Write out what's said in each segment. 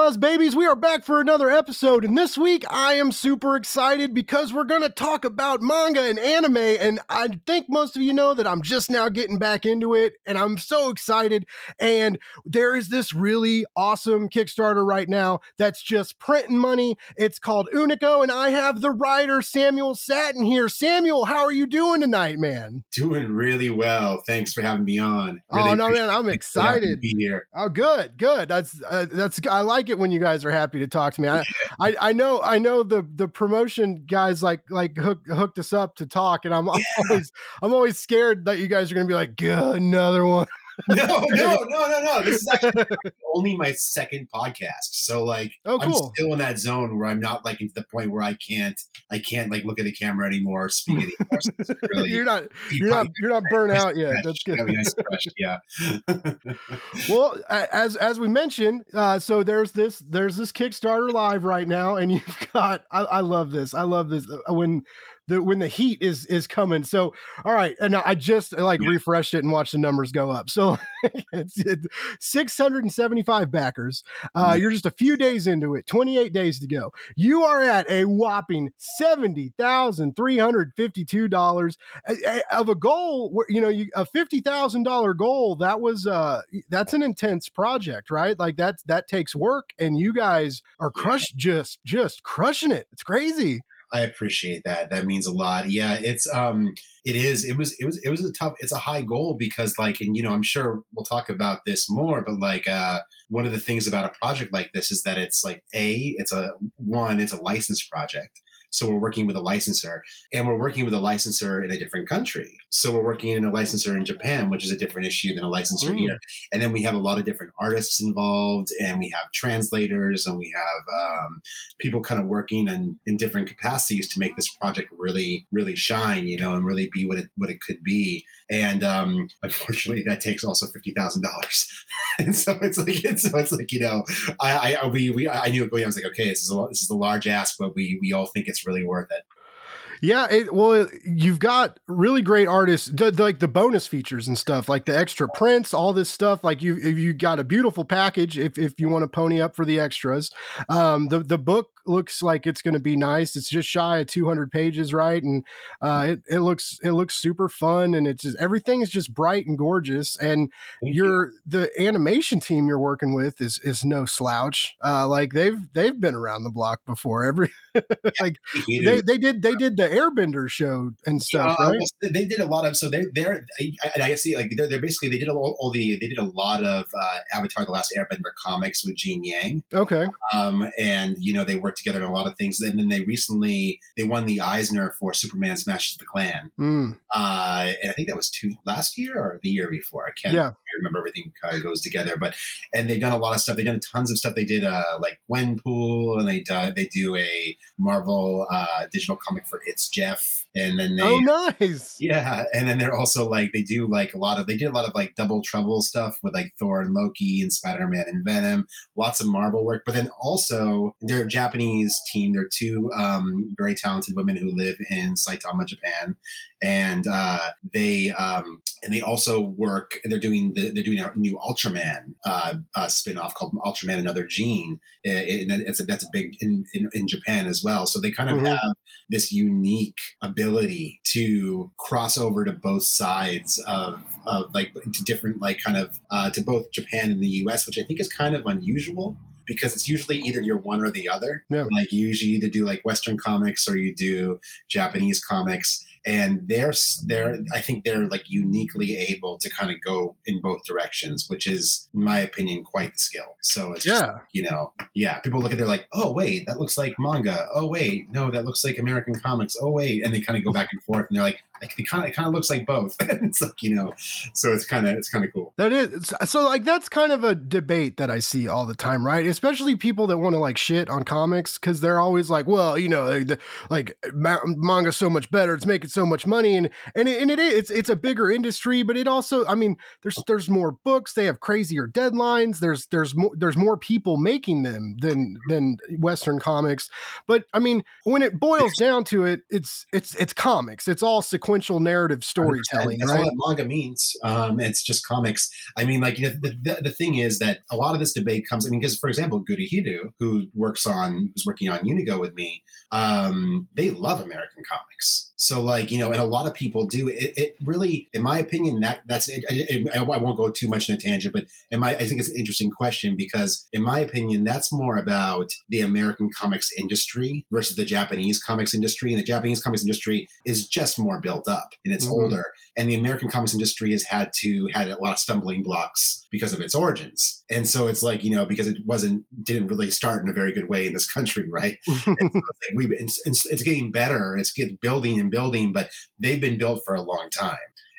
Buzz babies? We are back for another episode, and this week I am super excited because we're going to talk about manga and anime. And I think most of you know that I'm just now getting back into it, and I'm so excited. And there is this really awesome Kickstarter right now that's just printing money. It's called Unico, and I have the writer Samuel Satin here. Samuel, how are you doing tonight, man? Doing really well. Thanks for having me on. Really oh no, man, I'm excited. To be here. Oh, good, good. That's uh, that's I like it when you guys are happy to talk to me. I, I, I know I know the the promotion guys like like hook, hooked us up to talk, and I'm always I'm always scared that you guys are gonna be like, another one no, no, no, no, no. This is actually only my second podcast. So like oh, cool. I'm still in that zone where I'm not like to the point where I can't I can't like look at the camera anymore, speak anymore. So really you're not you're not you're not burnt out yet. That's good. Yeah. well, as as we mentioned, uh, so there's this there's this Kickstarter live right now, and you've got I, I love this. I love this uh, when the when the heat is is coming. So all right, and I just like yeah. refreshed it and watched the numbers go up. So it's, it's 675 backers. Uh. You're just a few days into it, 28 days to go. You are at a whopping seventy thousand three hundred fifty-two dollars of a goal. Where you know you a fifty thousand dollar goal. That was uh that's an intense project, right? Like that's that takes work, and you guys are crushed, just just crushing it. It's crazy. I appreciate that. That means a lot. Yeah, it's um it is it was it was it was a tough it's a high goal because like and you know I'm sure we'll talk about this more but like uh one of the things about a project like this is that it's like a it's a one it's a licensed project so we're working with a licensor and we're working with a licensor in a different country. So we're working in a licensor in Japan, which is a different issue than a licensor mm. here. And then we have a lot of different artists involved and we have translators and we have um, people kind of working in, in different capacities to make this project really, really shine, you know, and really be what it, what it could be. And um, unfortunately that takes also $50,000. and so it's like, it's, so it's like, you know, I, I, we, we, I knew it going, I was like, okay, this is a, this is a large ask, but we, we all think it's it's really worth it. Yeah, it, well, you've got really great artists, the, like the bonus features and stuff, like the extra prints, all this stuff. Like you, you got a beautiful package if, if you want to pony up for the extras. Um, the the book looks like it's going to be nice. It's just shy of 200 pages, right? And uh, it, it looks it looks super fun, and it's just everything is just bright and gorgeous. And Thank you're you. the animation team you're working with is is no slouch. Uh, like they've they've been around the block before. Every like they, they did they did the Airbender show and stuff, yeah, right? They did a lot of so they they're I, I see like they're, they're basically they did all, all the they did a lot of uh, Avatar: The Last Airbender comics with Gene Yang. Okay. Um, and you know they worked together in a lot of things. And then they recently they won the Eisner for Superman Smashes the Klan. Mm. Uh, and I think that was two last year or the year before. I can't yeah. remember everything kind of goes together. But and they've done a lot of stuff. They've done tons of stuff. They did uh, like Gwenpool, and they uh, they do a Marvel uh, digital comic for It's Jeff. And then they oh nice yeah, and then they're also like they do like a lot of they did a lot of like double trouble stuff with like Thor and Loki and Spider Man and Venom, lots of Marvel work. But then also they're Japanese Japanese team. They're two um, very talented women who live in Saitama, Japan, and uh, they um, and they also work. They're doing the, they're doing a new Ultraman uh, uh, spinoff called Ultraman Another Gene. And it's a, that's a big in, in, in Japan as well. So they kind of mm-hmm. have this unique ability to cross over to both sides of, of like to different like kind of uh, to both Japan and the U.S., which I think is kind of unusual because it's usually either you're one or the other. Yeah. Like you usually either do like Western comics or you do Japanese comics and they're they're I think they're like uniquely able to kind of go in both directions, which is, in my opinion, quite the skill. So it's yeah, just, you know, yeah. People look at they're like, oh wait, that looks like manga. Oh wait, no, that looks like American comics. Oh wait, and they kind of go back and forth, and they're like, like it kind of it kind of looks like both. it's like you know, so it's kind of it's kind of cool. That is so like that's kind of a debate that I see all the time, right? Especially people that want to like shit on comics because they're always like, well, you know, the, like manga's so much better. It's making so much money and and it, and it is it's, it's a bigger industry but it also i mean there's there's more books they have crazier deadlines there's there's more there's more people making them than than western comics but i mean when it boils down to it it's it's it's comics it's all sequential sequential narrative storytelling, That's right? all that manga means. Um, it's just comics. I mean, like the, the, the thing is that a lot of this debate comes. I mean, because for example, Gurihiru, who works on who's working on Unico with me, um, they love American comics. So like you know, and a lot of people do. It, it really, in my opinion, that that's it, it, I won't go too much in a tangent, but in my I think it's an interesting question because in my opinion, that's more about the American comics industry versus the Japanese comics industry. And the Japanese comics industry is just more built up and it's Mhm. older. And the American comics industry has had to had a lot of stumbling blocks because of its origins. And so it's like, you know, because it wasn't didn't really start in a very good way in this country, right? And so it's like we it's, it's, it's getting better, it's getting building and building, but they've been built for a long time.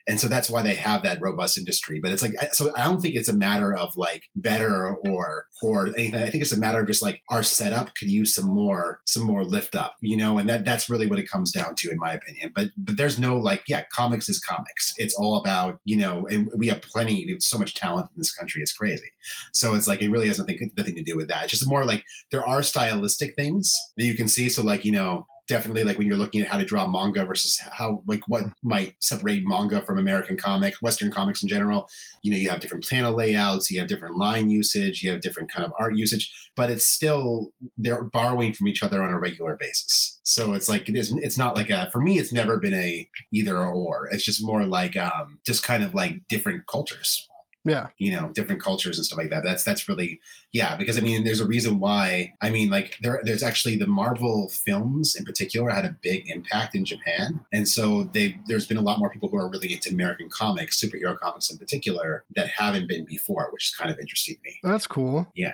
And so that's why they have that robust industry. But it's like, so I don't think it's a matter of like better or or anything. I think it's a matter of just like our setup could use some more some more lift up, you know. And that that's really what it comes down to, in my opinion. But but there's no like, yeah, comics is comics. It's all about you know, and we have plenty. We have so much talent in this country. It's crazy. So it's like it really has nothing nothing to do with that. It's just more like there are stylistic things that you can see. So like you know, definitely like when you're looking at how to draw manga versus how like what might separate manga from American comic, Western comics in general. You know, you have different panel layouts, you have different line usage, you have different kind of art usage, but it's still they're borrowing from each other on a regular basis. So it's like it is it's not like a for me it's never been a either or. It's just more like um just kind of like different cultures yeah. you know different cultures and stuff like that that's that's really yeah because i mean there's a reason why i mean like there there's actually the marvel films in particular had a big impact in japan and so they there's been a lot more people who are really into american comics superhero comics in particular that haven't been before which is kind of interesting to me That's cool. Yeah.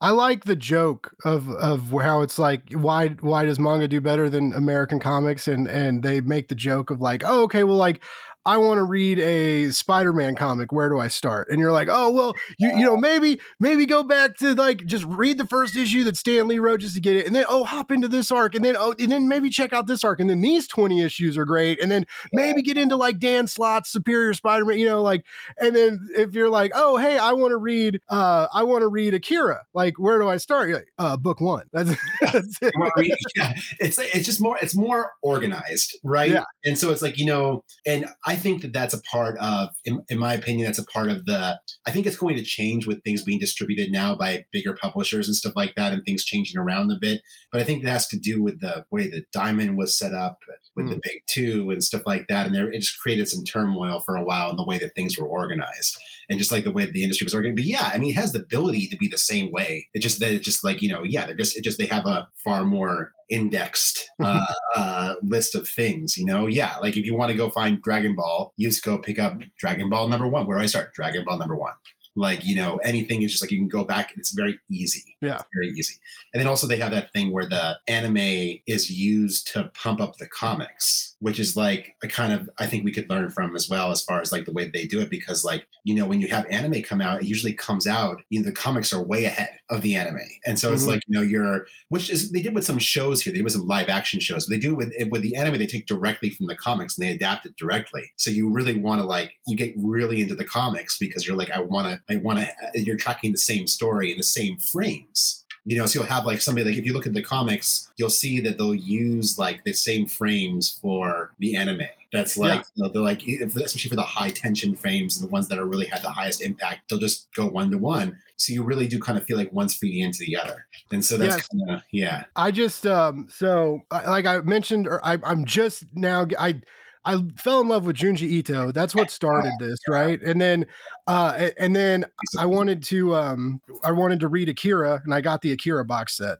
I like the joke of of how it's like why why does manga do better than American comics and and they make the joke of like oh okay well like I want to read a Spider-Man comic where do I start and you're like oh well you you know maybe maybe go back to like just read the first issue that Stan Lee wrote just to get it and then oh hop into this arc and then oh and then maybe check out this arc and then these 20 issues are great and then maybe get into like Dan Slott's Superior Spider-Man you know like and then if you're like oh hey i want to read uh i want to read akira like where do i start You're like, uh book one that's, that's it. I mean, yeah, it's it's just more it's more organized, right? Yeah. And so it's like you know, and I think that that's a part of, in, in my opinion, that's a part of the. I think it's going to change with things being distributed now by bigger publishers and stuff like that, and things changing around a bit. But I think that has to do with the way that Diamond was set up with the hmm. big two and stuff like that, and there it just created some turmoil for a while in the way that things were organized and just like the way the industry was organized. But yeah, I mean, it has the ability to be the same way. It just that it just like you know, yeah, they're just it just they have a far more indexed uh, uh, list of things. You know, yeah, like if you want to go find Dragon Ball, you just go pick up Dragon Ball number one. Where do I start? Dragon Ball number one. Like you know, anything is just like you can go back. and It's very easy. Yeah. It's very easy. And then also they have that thing where the anime is used to pump up the comics, which is like a kind of I think we could learn from as well as far as like the way they do it because like you know when you have anime come out, it usually comes out you know the comics are way ahead of the anime, and so it's Mhm. like you know you're which is they did with some shows here. They did with some live action shows. But they do it with with the anime. They take directly from the comics and they adapt it directly. So you really want to like you get really into the comics because you're like I want to I want to you're tracking the same story in the same frames. You know, so you'll have like somebody like if you look at the comics, you'll see that they'll use like the same frames for the anime. That's like you know, they're like if, especially for the high tension frames and the ones that are really had the highest impact, they'll just go one to one. So you really do kind of feel like one's feeding into the other, and so that's Yes. kind of yeah. i just um so like i mentioned or I, i'm just now i I fell in love with Junji Ito. That's what started this, right? And then, uh, and then I wanted to, um, I wanted to read Akira, and I got the Akira box set.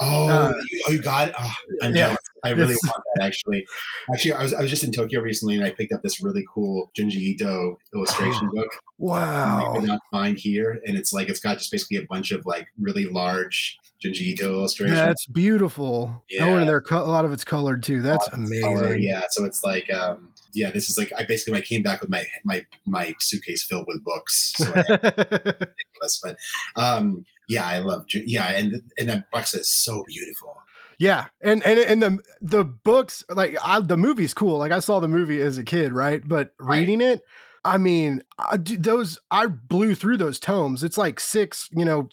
Oh, Uh, you, oh, got it. Oh, I'm yeah. I really It's- want that actually. Actually, I was I was just in Tokyo recently and I picked up this really cool Junji Ito illustration book. that I Wow. could not find here, and it's like it's got just basically a bunch of like really large Junji Ito illustrations. That's beautiful. Oh, Yeah. and they're co- a lot of it's colored too. That's Lots of color, amazing. Yeah, so it's like um yeah, this is like I basically I came back with my my my suitcase filled with books. So but um yeah, I love yeah, and and that box is so beautiful. yeah, and and and the the books like I, the movie's cool. Like I saw the movie as a kid, right? But Right. reading it, I mean, I, those I blew through those tomes. It's like six, you know,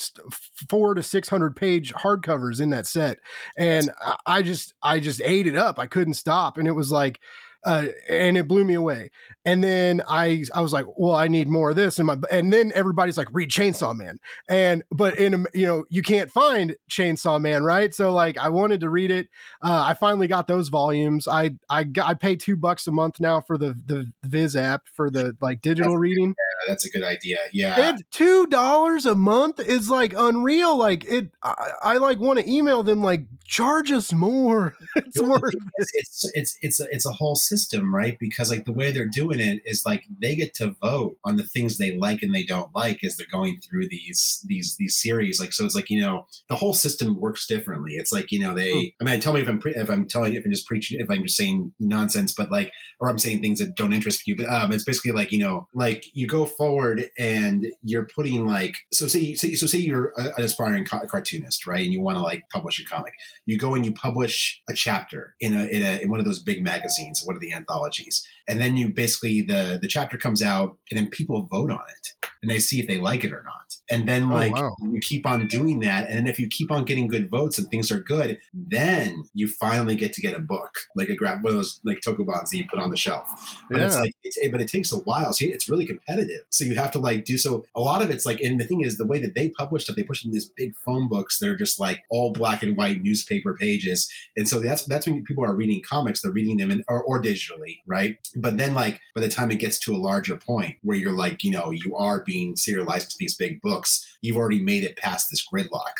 four to six hundred page hardcovers in that set, and I, I just I just ate it up. I couldn't stop, and it was like. Uh, and it blew me away. And then I I was like, well, I need more of this, and my and then everybody's like, read Chainsaw Man, and but in you know you can't find Chainsaw Man, right? So like I wanted to read it. Uh, I finally got those volumes. I I got, I pay two bucks a month now for the the Viz app for the like digital reading. That's a good idea. Yeah. Two dollars a month is like unreal. Like it, I, I like want to email them like charge us more. it's worth is, it's it's it's a, it's a whole system, right? Because like the way they're doing it is like they get to vote on the things they like and they don't like as they're going through these these these series. Like so, it's like you know the whole system works differently. It's like you know they. I mean, tell me if I'm pre- if I'm telling if I'm just preaching if I'm just saying nonsense, but like or I'm saying things that don't interest you. But um, it's basically like you know like you go forward and you're putting like so say say so say you're an aspiring ca- cartoonist, right? And you want to like publish a comic you go and you publish a chapter in a, in a in one of those big magazines one of the anthologies and then you basically the the chapter comes out and then people vote on it and they see if they like it or not. And then Oh, like wow. you keep on doing that. And then if you keep on getting good votes and things are good then you finally get to get a book like a grab one of those like tankobons that you put on the shelf. But it's like it's, but it takes a while. So it's really competitive. So you have to like do so a lot of it's like and the thing is the way that they publish stuff they push in these big phone books that are just like all black and white newspaper pages. And so that's that's when people are reading comics they're reading them in or, or digitally right but then like by the time it gets to a larger point where you're like you know you are being serialized to these big books you've already made it past this gridlock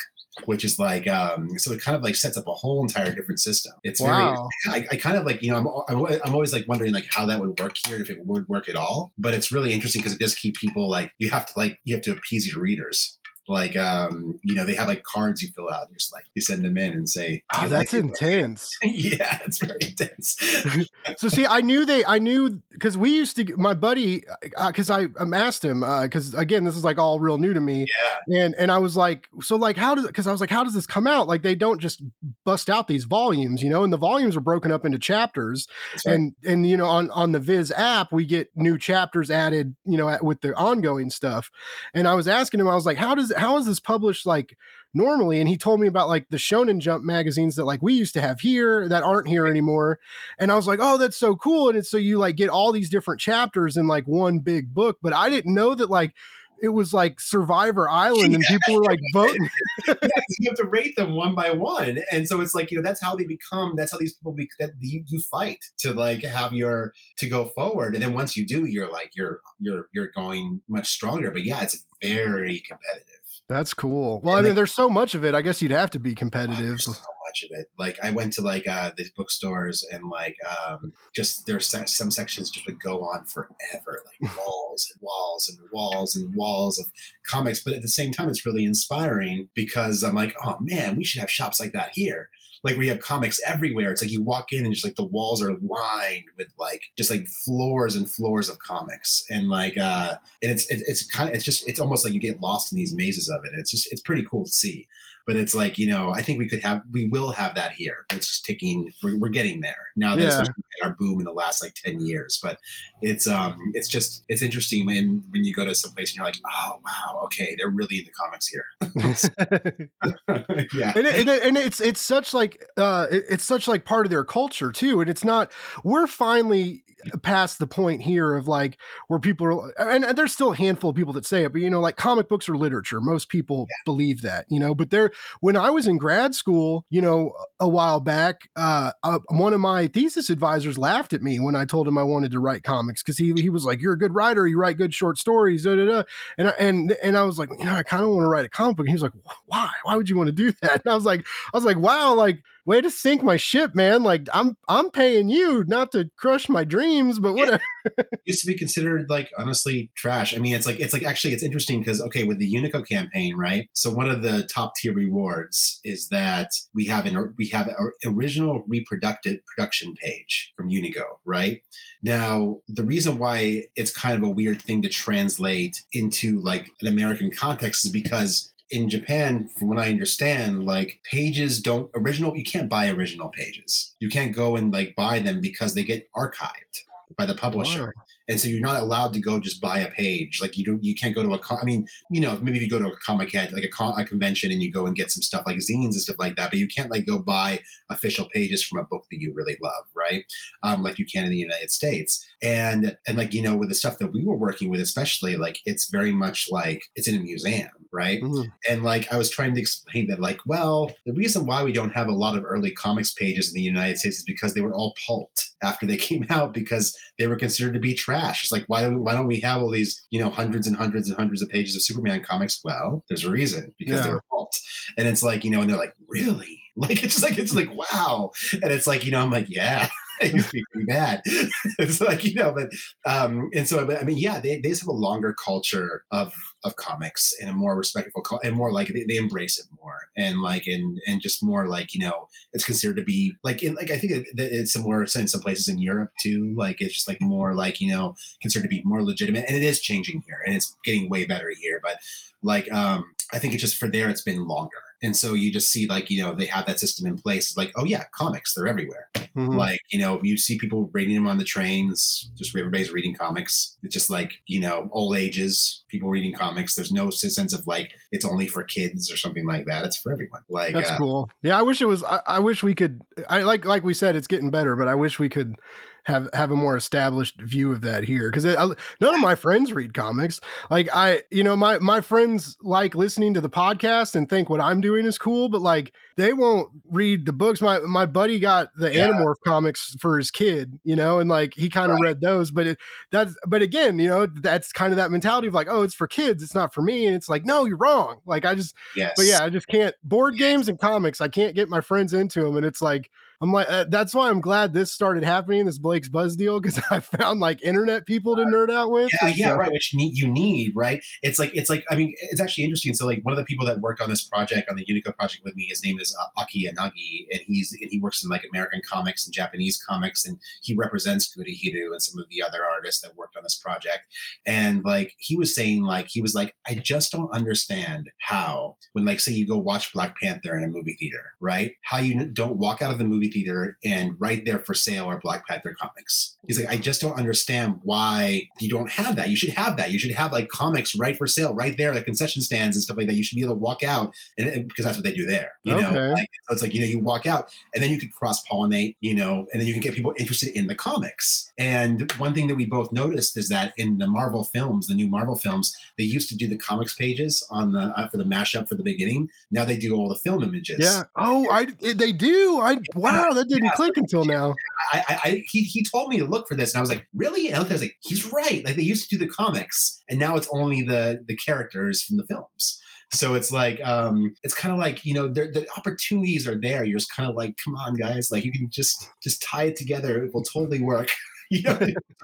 which is like um so it kind of like sets up a whole entire different system it's Wow. very I, I kind of like you know I'm, I'm I'm always like wondering like how that would work here if it would work at all but it's really interesting because it does keep people like you have to like you have to appease your readers like um you know they have like cards you fill out just like you send them in and say Oh, that's like intense. yeah it's very intense So see, I knew they, I knew because we used to, my buddy, because I um, asked him, because again, this is like all real new to me, yeah and and I was like, so like, how does? Because I was like, how does this come out? Like they don't just bust out these volumes, you know, and the volumes are broken up into chapters, right. and and you know, on on the Viz app, we get new chapters added, you know, with the ongoing stuff, and I was asking him, I was like, how does how is this published like? normally and he told me about like the shonen jump magazines that like we used to have here that aren't here anymore and i was like oh that's so cool and it's so you like get all these different chapters in like one big book but i didn't know that like it was like survivor island and people were like voting yeah, you have to rate them one by one, and so it's like you know that's how they become. That's how these people be, that you, you fight to like have your to go forward, and then once you do, you're like you're you're you're going much stronger. But yeah, it's very competitive. That's cool well i mean like- there's so much of it i guess you'd have to be competitive There's so much of it. Like I went to like uh the bookstores and like um just there's some sections just would go on forever, like walls and walls and walls and walls of comics. But at the same time, it's really inspiring because I'm like, oh man, we should have shops like that here. Like we have comics everywhere. It's like you walk in and just like the walls are lined with like just like floors and floors of comics, and like uh, and it's it, it's kind of it's just it's almost like you get lost in these mazes of it. It's just it's pretty cool to see but it's like you know i think we could have we will have that here. It's just taking we're, we're getting there now that's Yeah. our boom in the last like 10 years but it's um it's just it's interesting when when you go to some place and you're like oh wow okay they're really in the comics here. Yeah. And, it, and, it- and it's it's such like uh it- it's such like part of their culture too and it's not we're finally past the point here of like where people are and, and there's still a handful of people that say it but you know like comic books are literature. Most people believe that you know but there when i was in grad school you know a while back uh, uh one of my thesis advisors laughed at me when i told him i wanted to write comics because he, he was like you're a good writer. You write good short stories da, da, da. and I, and and i was like you know i kind of want to write a comic book. And he was like why? Why would you want to do that? And i was like i was like wow like way to sink my ship man like i'm i'm paying you not to crush my dreams but whatever used to be considered like honestly trash. I mean, it's like it's like actually it's interesting because okay, with the Unico campaign, right? So one of the top tier rewards is that we have an we have an original reproductive production page from Unico, right? Now, the reason why it's kind of a weird thing to translate into like an American context is because in Japan, from what I understand, like pages don't original, you can't buy original pages. You can't go and like buy them because they get archived. by the publisher. And so you're not allowed to go just buy a page. Like you don't you can't go to a con- i mean you know maybe if you go to a comic head like a, con- a convention and you go and get some stuff like zines and stuff like that but you can't like go buy official pages from a book that you really love right? Um, like you can in the united states. And and like you know with the stuff that we were working with especially like it's very much like it's in a museum right? Mm-hmm. and like i was trying to explain that like well the reason why we don't have a lot of early comics pages in the united states is because they were all pulped after they came out because they were considered to be trash it's like why don't why don't we have all these you know hundreds and hundreds and hundreds of pages of superman comics? well there's a reason because yeah. they're pulped and it's like you know and they're like really? Like it's just like it's like wow. And it's like you know i'm like yeah it used to be pretty bad. it's like you know, but um, and so I mean, yeah, they, they just have a longer culture of of comics and a more respectful and more like they, they, embrace it more and like and and just more like you know it's considered to be like in like I think it, it's similar in some places in Europe too. Like it's just like more like you know considered to be more legitimate and it is changing here and it's getting way better here. But like um, I think it's just for there it's been longer. And so you just see like you know they have that system in place. Like oh yeah comics they're everywhere. Mm-hmm. like you know you see people reading them on the trains just everybody's reading comics. It's just like you know old ages people reading comics. There's no sense of like it's only for kids or something like that. It's for everyone. Like that's uh, cool. Yeah i wish it was I, I wish we could i like like we said it's getting better but i wish we could have have a more established view of that here because uh, none of my friends read comics like i you know my my friends like listening to the podcast and think what i'm doing is cool but like they won't read the books my my buddy got the yeah. animorph comics for his kid you know and like he kind of right. read those but it that's but again you know that's kind of that mentality of like oh it's for kids it's not for me and it's like no you're wrong like i just yes. but yeah i just can't board games and comics i can't get my friends into them and it's like I'm like, uh, that's why I'm glad this started happening, this Blake's Buzz deal, because I found like internet people to nerd out with. Yeah, yeah, right. Which you need, you need, right? It's like, it's like, I mean, it's actually interesting. So, like, one of the people that worked on this project, on the Unico project with me, his name is uh, Aki Yanagi, and he's and he works in like American comics and Japanese comics, and he represents Gurihiru and some of the other artists that worked on this project. And like, he was saying, like, he was like, I just don't understand how, when like, say, you go watch Black Panther in a movie theater, right? How you don't walk out of the movie theater and right there for sale are Black Panther comics. He's like, I just don't understand why you don't have that. You should have that. You should have like comics right for sale, right there, like concession stands and stuff like that. You should be able to walk out and, and because that's what they do there. You okay. know, like, so it's like you know you walk out and then you could cross pollinate, you know, and then you can get people interested in the comics. And one thing that we both noticed is that in the Marvel films, the new Marvel films, they used to do the comics pages on the uh, for the mashup for the beginning. Now they do all the film images. Yeah. Oh, I they do. I wow wow, that didn't yeah, click until now. I, I, I, he, he told me to look for this, and I was like, really? And I was like, he's right. Like they used to do the comics, and now it's only the the characters from the films. So it's like, um, it's kind of like you know, the opportunities are there. You're just kind of like, come on, guys, like you can just just tie it together. It will totally work. you know,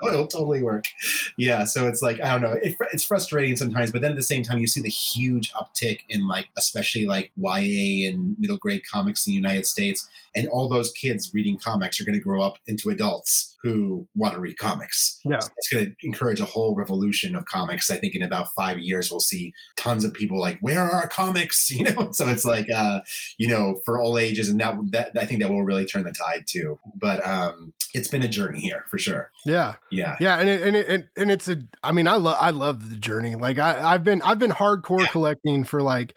it'll totally work. Yeah. So it's like, I don't know. It, it's frustrating sometimes, but then at the same time, you see the huge uptick in like, especially like YA and middle grade comics in the United States. And all those kids reading comics are going to grow up into adults who want to read comics. Yeah. So it's going to encourage a whole revolution of comics. I think in about five years, we'll see tons of people like, where are our comics? You know, so it's like, uh, you know, for all ages. And that, that, I think that will really turn the tide too. But um, it's been a journey here for sure. Yeah. Yeah. Yeah. And it, and it, and it's a, I mean, I love, I love the journey. Like I, I've been, I've been hardcore yeah. collecting for like,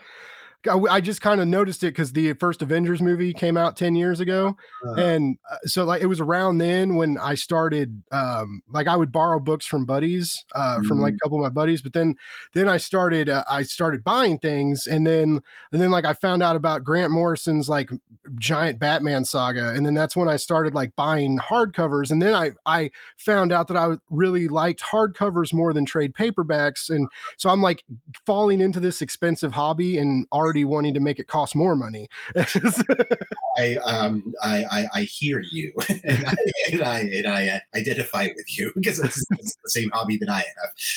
I, just kind of noticed it because the first Avengers movie came out 10 years ago. Uh, and uh, so like it was around then when I started um like I would borrow books from buddies uh mm-hmm. from like mm-hmm. a couple of my buddies, but then then I started uh, I started buying things and then and then like I found out about Grant Morrison's like giant Batman saga and then that's when I started like buying hardcovers and then I I found out that I really liked hardcovers more than trade paperbacks and so I'm like falling into this expensive hobby and art wanting to make it cost more money. I um I, I, I hear you and I and I, and I uh, identify with you because it's, it's, the same hobby that I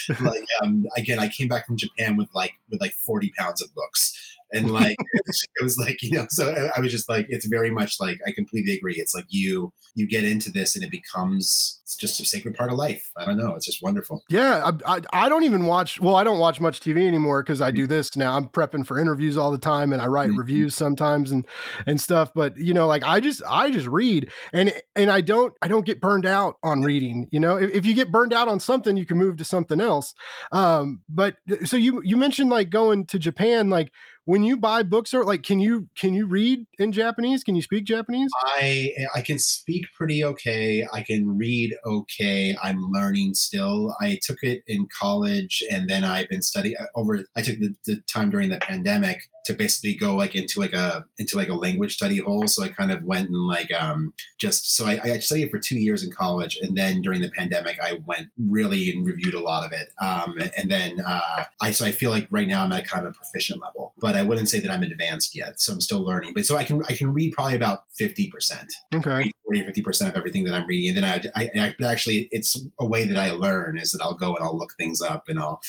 have. Like um again, I came back from Japan with like with like forty pounds of books and like it was like you know so I, was just like it's very much like i completely agree it's like you you get into this and it becomes it's just a sacred part of life i don't know it's just wonderful Yeah, I, I, I don't even watch. Well, I don't watch much TV anymore because I do this now. I'm prepping for interviews all the time, and I write Mhm. reviews sometimes and and stuff. But you know, like I just I just read, and and I don't I don't get burned out on reading. You know, if, if you get burned out on something, you can move to something else. Um, but so you you mentioned like going to Japan, like when you buy books or like can you can you read in Japanese? Can you speak Japanese? I I can speak pretty okay. I can read okay. I'm learning still. I took it in college, and then I've been studying over. I took the, the time during the pandemic to basically go like into like a into like a language study hole. So I kind of went and like um just so I, I studied for two years in college, and then during the pandemic, I went really and reviewed a lot of it. Um, and then uh, I so I feel like right now I'm at kind of a proficient level, but I wouldn't say that I'm advanced yet. So I'm still learning. But so I can I can read probably about fifty percent. Okay. 40 or 50 percent of everything that I'm reading. And then I, I, I actually, it's a way that I learn is that I'll go and I'll look things up and I'll,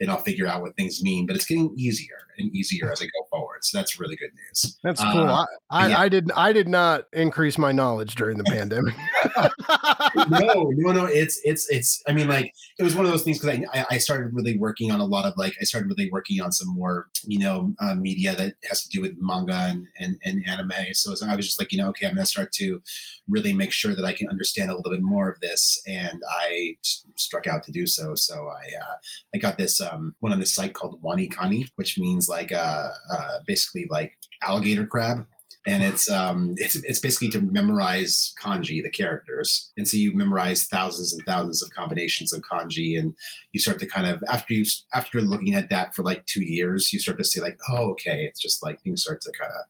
and I'll figure out what things mean. But it's getting easier and easier as I go forward. So that's really good news. That's cool. Uh, I, I, yeah. I did I did not increase my knowledge during the pandemic. no, no, no. It's, it's, it's. I mean, like it was one of those things because I, I, I started really working on a lot of like I started really working on some more, you know, uh, media that has to do with manga and, and and anime. So I was just like, you know, okay, I'm gonna start to really make sure that I can understand a little bit more of this, and I struck out to do so. So I uh, I got this um, one on this site called WaniKani, which means like uh, uh, basically like alligator crab and it's um it's it's basically to memorize kanji the characters. And so you memorize thousands and thousands of combinations of kanji and you start to kind of after you after you're looking at that for like two years you start to see like oh okay it's just like things start to kind of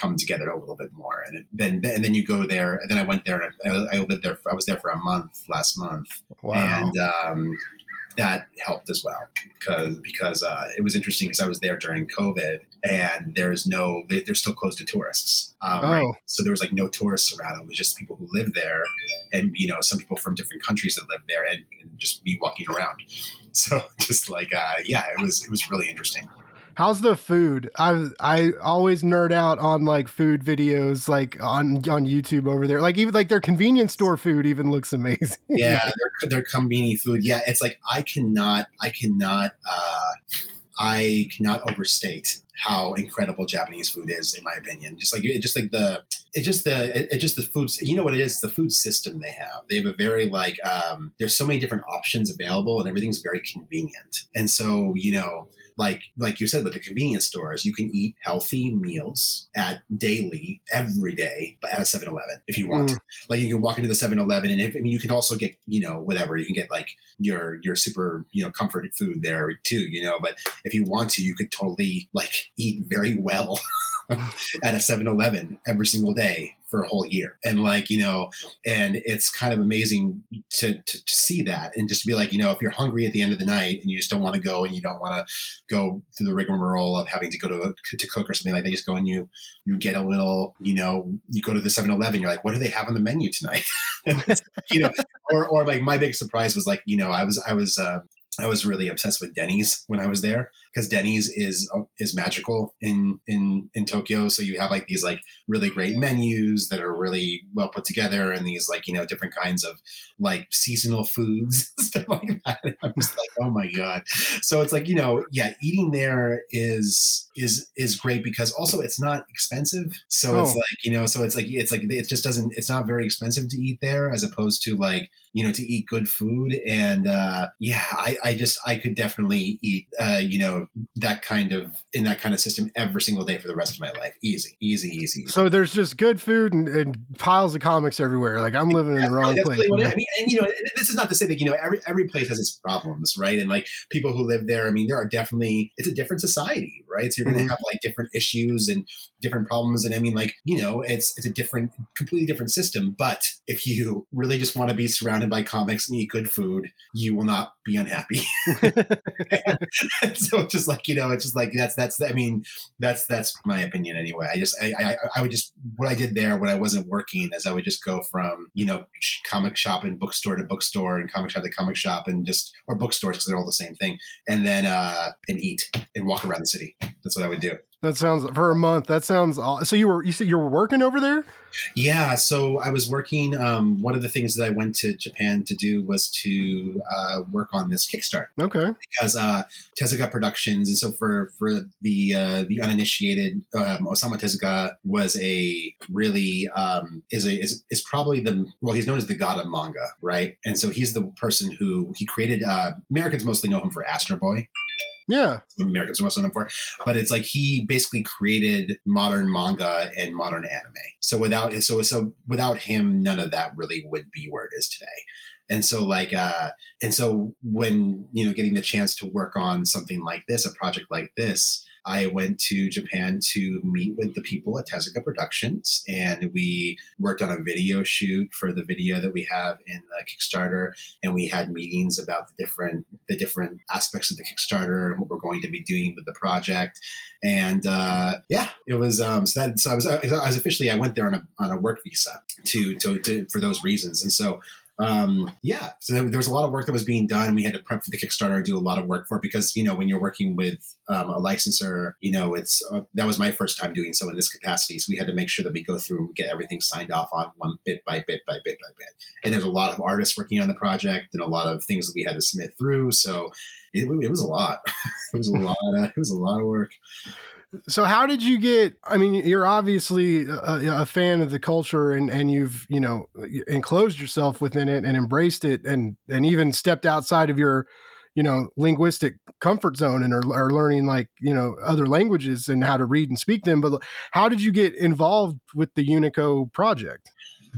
come together a little bit more. And it, then and then you go there and then i went there and i, I lived there i was there for a month last month. Wow. and um, that helped as well because because uh, it was interesting because I was there during COVID and there's no they, they're still closed to tourists. Um, right? Oh. So there was like no tourists around. It was just people who live there, and you know some people from different countries that live there, and, and just me walking around. So just like uh, yeah, it was it was really interesting. How's the food? I I always nerd out on like food videos like on on YouTube over there. Like even like their convenience store food even looks amazing. yeah their, their konbini food yeah it's like i cannot i cannot uh i cannot overstate how incredible japanese food is in my opinion just like it just like the it just the it, it just the food you know what it is the food system they have they have a very like um there's so many different options available and everything's very convenient and so you know like like you said with the convenience stores you can eat healthy meals at daily every day but at a 7-eleven if you want Mm. like you can walk into the 7-eleven and if, I mean, you can also get you know whatever you can get like your your super you know comfort food there too you know but if you want to you could totally like eat very well at a 7-eleven every single day for a whole year. And like you know and it's kind of amazing to, to to see that and just to be like you know if you're hungry at the end of the night and you just don't want to go and you don't want to go through the rigmarole of having to go to to cook or something like that you just go and you you get a little you know you go to the 7-eleven you're like what do they have on the menu tonight? You know or or like my big surprise was like you know i was i was uh I was really obsessed with Denny's when I was there because Denny's is uh, is magical in in in Tokyo. So you have like these like really great menus that are really well put together, and these like you know different kinds of like seasonal foods stuff like that. And I'm just like, oh my god! So it's like you know, yeah, eating there is is is great because also it's not expensive. So it's Oh. like you know, so it's like it's like it just doesn't. It's not very expensive to eat there as opposed to like you know to eat good food and uh yeah i i just i could definitely eat uh you know that kind of in that kind of system every single day for the rest of my life easy easy easy So there's just good food and, and piles of comics everywhere. Like I'm living in the wrong place. really. I mean, and you know, this is not to say that you know every every place has its problems, right? And like people who live there, I mean, there are definitely it's a different society, right? So you're going to mm-hmm. have like different issues and different problems, and I mean, like you know, it's it's a different, completely different system. But if you really just want to be surrounded by comics and eat good food, you will not be unhappy. so just like you know, it's just like that's that's I mean, that's that's my opinion anyway. I just I, I I would just what I did there when I wasn't working is I would just go from you know comic shop and bookstore to bookstore and comic shop to comic shop and just or bookstores because they're all the same thing, and then uh and eat and walk around the city. That's what I would do. That sounds for a month. That sounds so. You were you said you were working over there? Yeah, so I was working. Um, one of the things that I went to Japan to do was to uh, work on this Kickstarter Okay. because uh, Tezuka Productions, and so for for the uh, the uninitiated, um, Osamu Tezuka was a really um, is a is, is probably the well he's known as the god of manga, right? And so he's the person who he created. Uh, Americans mostly know him for Astro Boy. Yeah. Americans are known for, but it's like he basically created modern manga and modern anime. So without so so without him, none of that really would be where it is today. And so like uh and so when you know getting the chance to work on something like this, a project like this, I went to Japan to meet with the people at Tezuka Productions, and we worked on a video shoot for the video that we have in the Kickstarter, and we had meetings about the different the different aspects of the Kickstarter and what we're going to be doing with the project. And uh, yeah, it was um, so that so I was I was officially I went there on a on a work visa to to, to for those reasons, and so um yeah so there, was a lot of work that was being done. We had to prep for the kickstarter and do a lot of work for it because you know when you're working with um, a licensor you know it's uh, that was my first time doing so in this capacity. So we had to make sure that we go through get everything signed off on one bit by bit by bit by bit. And there's a lot of artists working on the project and a lot of things that we had to submit through. So it, it was a lot. It was a lot of, it was a lot of work So how did you get? I mean, you're obviously a, a fan of the culture, and and you've you know enclosed yourself within it and embraced it, and and even stepped outside of your you know linguistic comfort zone and are, are learning like you know other languages and how to read and speak them but how did you get involved with the unico project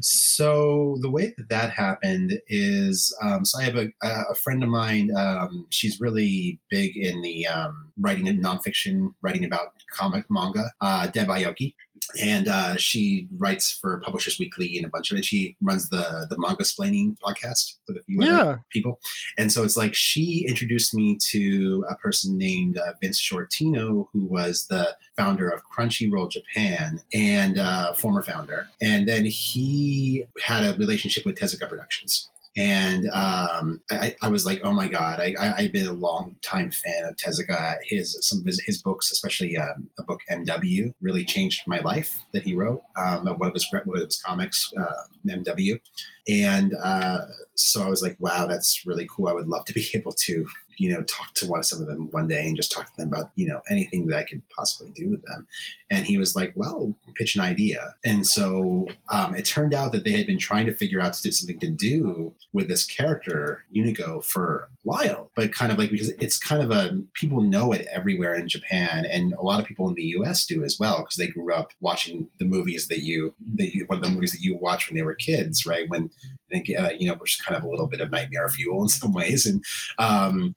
so the way that that happened is um, so i have a, a friend of mine um, she's really big in the um, writing and nonfiction writing about comic manga uh, deb aoki and uh, she writes for publishers weekly and a bunch of it she runs the the Mangasplaining podcast with a few other people. And so it's like she introduced me to a person named uh, Vince Shortino, who was the founder of Crunchyroll Japan and uh, former founder. And then he had a relationship with Tezuka Productions. And um, I, I was like, oh my god! I, I, I've been a long time fan of Tezuka. His some of his, his books, especially um, a book MW, really changed my life that he wrote. Um, one of his one of his comics, uh, MW, and uh, so I was like, wow, that's really cool. I would love to be able to, you know, talk to one of some of them one day and just talk to them about, you know, anything that I could possibly do with them. And he was like, well, pitch an idea. And so um, it turned out that they had been trying to figure out to do something to do with this character, Unico, for a while, but kind of like because it's kind of a people know it everywhere in Japan, and a lot of people in the U.S. do as well because they grew up watching the movies that you, that you, one of the movies that you watched when they were kids, right? When I think uh, you know, which is kind of a little bit of nightmare fuel in some ways, and um,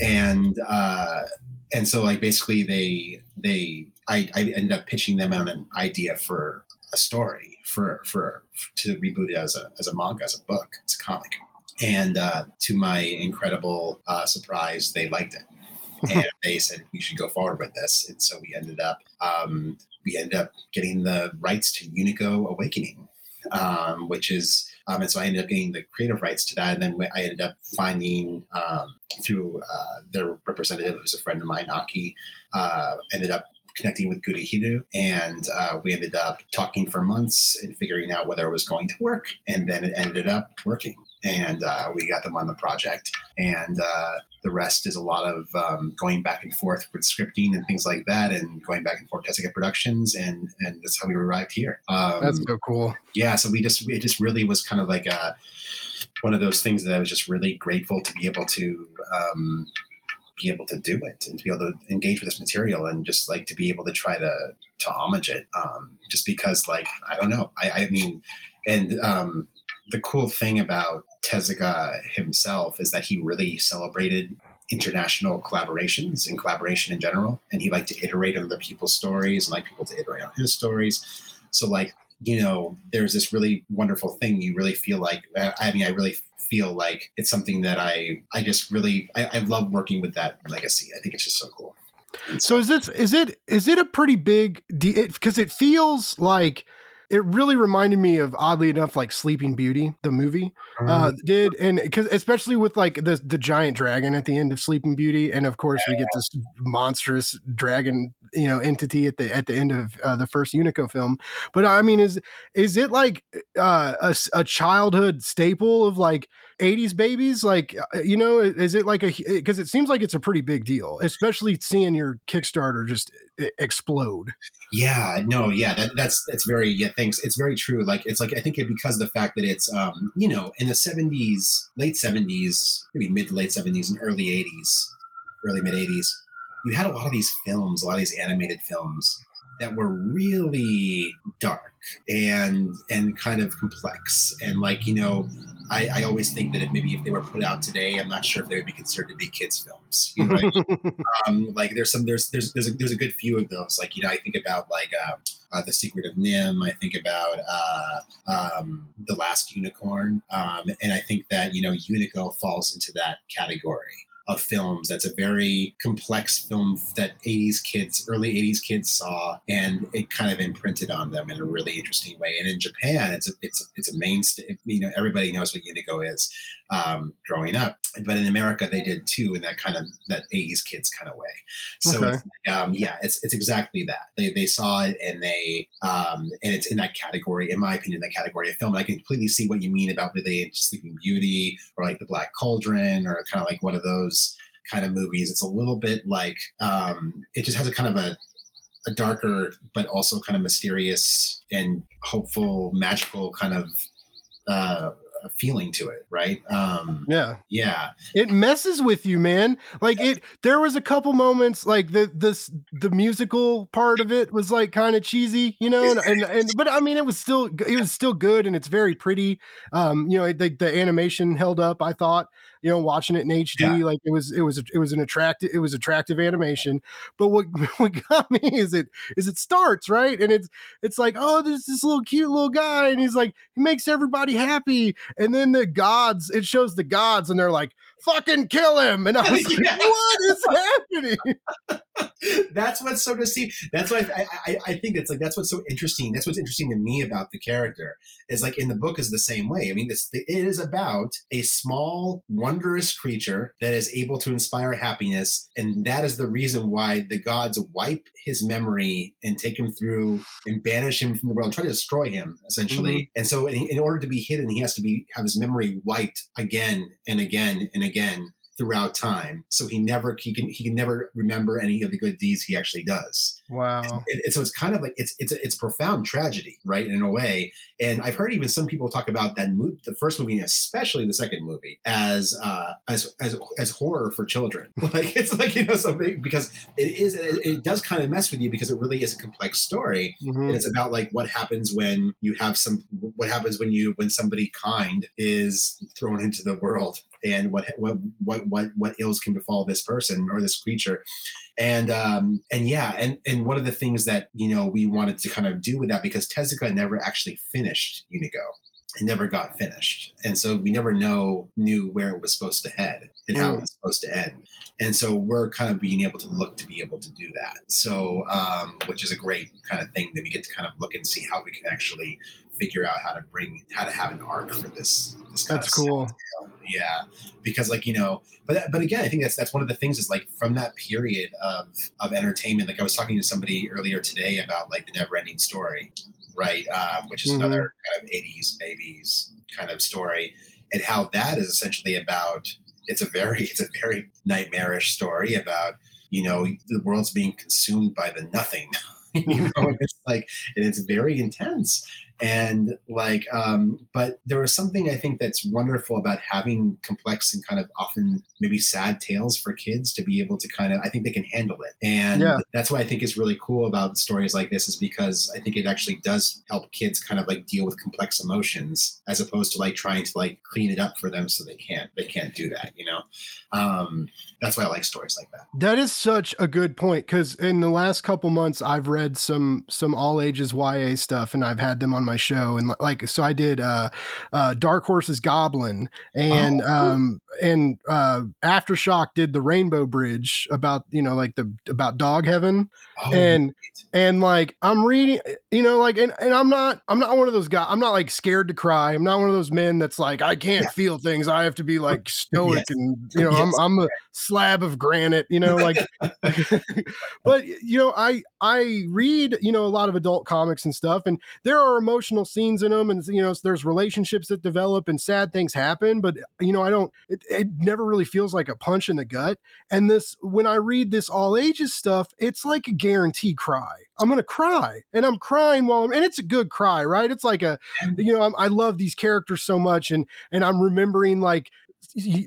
and uh, and so like basically they they I, I ended up pitching them on an idea for a story for for to reboot it as a as a manga as a book as a comic, and uh, to my incredible uh, surprise, they liked it. and they said we should go forward with this, and so we ended up um, we ended up getting the rights to Unico Awakening, um, which is um, and so I ended up getting the creative rights to that. And then I ended up finding um, through uh, their representative, who's a friend of mine, Aki, uh, ended up connecting with Gurihiru. And uh, we ended up talking for months and figuring out whether it was going to work. And then it ended up working. And uh, we got them on the project. And uh, the rest is a lot of um, going back and forth with scripting and things like that, and going back and forth Tezuka Productions, and and that's how we arrived here. Um, that's so cool yeah so we just it just really was kind of like a one of those things that i was just really grateful to be able to um be able to do it and to be able to engage with this material and just like to be able to try to to homage it um just because like i don't know i i mean and um the cool thing about tezuka himself is that he really celebrated international collaborations and collaboration in general and he liked to iterate on other people's stories and like people to iterate on his stories so like you know, there's this really wonderful thing. You really feel like, I mean, I really feel like it's something that I, I just really, I, I love working with that legacy. I think it's just so cool. so is this, is it, is it a pretty big, because it feels like it really reminded me of oddly enough like Sleeping Beauty, the movie. Uh, Mm, did and because especially with like the the giant dragon at the end of Sleeping Beauty, and of course we get this monstrous dragon, you know, entity at the at the end of uh, the first Unico film. But I mean, is is it like uh, a childhood staple of like 80s babies? Like, uh, you know, is it like a because it seems like it's a pretty big deal, especially seeing your Kickstarter just explode. yeah, no, yeah, that, that's that's very yeah, thanks. It's very true. Like it's like I think it because of the fact that it's um, you know, in the seventies, late seventies, maybe mid to late seventies and early eighties, early mid eighties, you had a lot of these films, a lot of these animated films that were really dark and and kind of complex and like you know I, I always think that if maybe if they were put out today i'm not sure if they would be considered to be kids films you know what I mean? um, like there's some there's there's there's a, there's a good few of those like you know i think about like uh, uh, the secret of NIMH i think about uh, um, the last unicorn um, and i think that you know unico falls into that category of films. That's a very complex film that 80s kids early 80s kids saw and it kind of imprinted on them in a really interesting way. And in japan it's a it's it's a mainstay you know everybody knows what unico is um, growing up. But in america they did too in that kind of that 80s kids kind of way. So Okay. it's, um, yeah it's it's exactly that. They, they saw it and they um, and it's in that category in my opinion that category of film. And i can completely see what you mean about related to sleeping beauty or like the black cauldron or kind of like one of those kind of movies. It's a little bit like um, it just has a kind of a a darker but also kind of mysterious and hopeful magical kind of uh feeling to it right? Um Yeah. yeah. It messes with you man. Like it there was a couple moments like the this the musical part of it was like kind of cheesy you know and, and and but i mean it was still it was still good and it's very pretty. Um you know the, the animation held up i thought you know watching it in hd Yeah. like it was it was it was an attractive it was attractive animation. But what what got me is it is it starts right? And it's it's like oh there's this little cute little guy and he's like he makes everybody happy. And then the gods it shows the gods and they're like fucking kill him. And i was like Yeah. what is happening that's what's so to see that's why I, I i think it's like that's what's so interesting that's what's interesting to me about the character is like in the book is the same way. I mean this it is about a small wondrous creature that is able to inspire happiness and that is the reason why the gods wipe his memory and take him through and banish him from the world and try to destroy him essentially. Mm-hmm. And so in, in order to be hidden he has to be have his memory wiped again and again and again throughout time. So he never he can he can never remember any of the good deeds he actually does wow. And, and so it's kind of like it's it's a, it's profound tragedy right in a way. And i've heard even some people talk about that movie the first movie especially the second movie as uh as as as horror for children. Like it's like you know something because it is it, it does kind of mess with you because it really is a complex story. Mhm. and it's about like what happens when you have some what happens when you when somebody kind is thrown into the world and what what what what what ills can befall this person or this creature and um and yeah and and one of the things that you know we wanted to kind of do with that because tezuka never actually finished Unico. It never got finished. And so we never know knew where it was supposed to head and how it was supposed to end. And so we're kind of being able to look to be able to do that. So um which is a great kind of thing that we get to kind of look and see how we can actually figure out how to bring how to have an arc for this this that's cool. Yeah because like you know but but again i think that's that's one of the things is like from that period of of entertainment like i was talking to somebody earlier today about like the never ending story right? Um, which is Mhm. another kind of 80s babies kind of story and how that is essentially about it's a very it's a very nightmarish story about you know the world's being consumed by the nothing you know it's like and it's very intense and like um but there was something i think that's wonderful about having complex and kind of often maybe sad tales for kids to be able to kind of i think they can handle it. And Yeah. that's what i think is really cool about stories like this is because i think it actually does help kids kind of like deal with complex emotions as opposed to like trying to like clean it up for them so they can't they can't do that you know? Um that's why i like stories like that. That is such a good point because in the last couple months I've read some some all ages YA stuff and I've had them on my show, and like so I did uh, uh, Dark Horse's Goblin, and oh, um, and uh, Aftershock did the Rainbow Bridge about you know like the about dog heaven, oh, and and like I'm reading, you know, like and, and I'm not I'm not one of those guys. I'm not like scared to cry. I'm not one of those men that's like I can't yeah. feel things. I have to be like stoic yes. and you know yes. I'm I'm a slab of granite. You know, like. but you know, I I read you know a lot of adult comics and stuff, and there are emotional scenes in them, and you know there's relationships that develop and sad things happen. But you know, I don't. It, it never really feels like a punch in the gut. And this when I read this all ages stuff, it's like a guarantee cry. I'm gonna cry, and I'm crying while I'm, and it's a good cry, right? It's like a, you know, I'm, I love these characters so much, and and I'm remembering like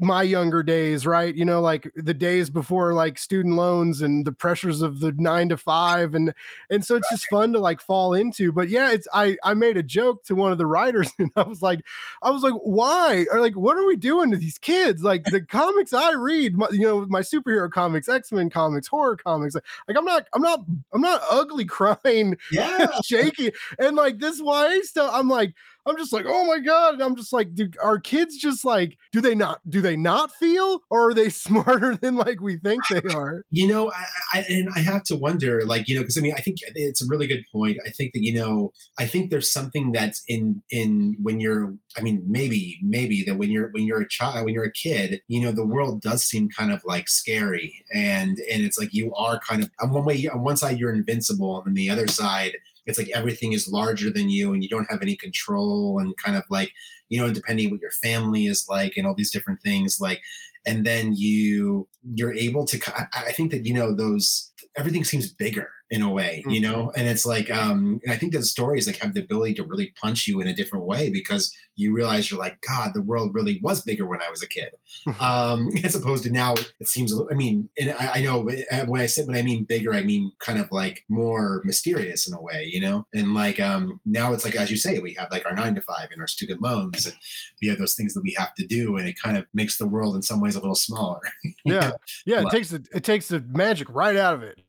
my younger days, right? You know, like the days before like student loans and the pressures of the nine to five, and and so it's just fun to like fall into. But yeah, it's I I made a joke to one of the writers, and I was like, I was like, why? Or like, what are we doing to these kids? Like the comics I read, my, you know, my superhero comics, X Men comics, horror comics. Like, like I'm not, I'm not, I'm not ugly crying, yeah, shaky, and like this YA stuff. I'm like, I'm just like, oh my god. And I'm just like, do our kids just like, do they not do they not feel or are they smarter than like we think they are? You know, I, I and I have to wonder, like, you know, because I mean, I think it's a really good point. I think that, you know, I think there's something that's in in when you're I mean, maybe, maybe that when you're when you're a child, when you're a kid, you know, the world does seem kind of like scary. And and it's like you are kind of on one way, on one side you're invincible, and on the other side it's like everything is larger than you and you don't have any control and kind of like you know depending what your family is like and all these different things like and then you you're able to i think that you know those everything seems bigger in a way, you mm-hmm. know? And it's like, um, I think that stories like have the ability to really punch you in a different way because you realize you're like, God, the world really was bigger when I was a kid. um, as opposed to now it seems, I mean, and I, I know uh, when I said, when I mean bigger, I mean kind of like more mysterious in a way, you know? And like, um, now it's like, as you say, we have like our nine to five and our student loans and we have those things that we have to do. And it kind of makes the world in some ways a little smaller. yeah. Yeah. It takes the, it takes the magic right out of it.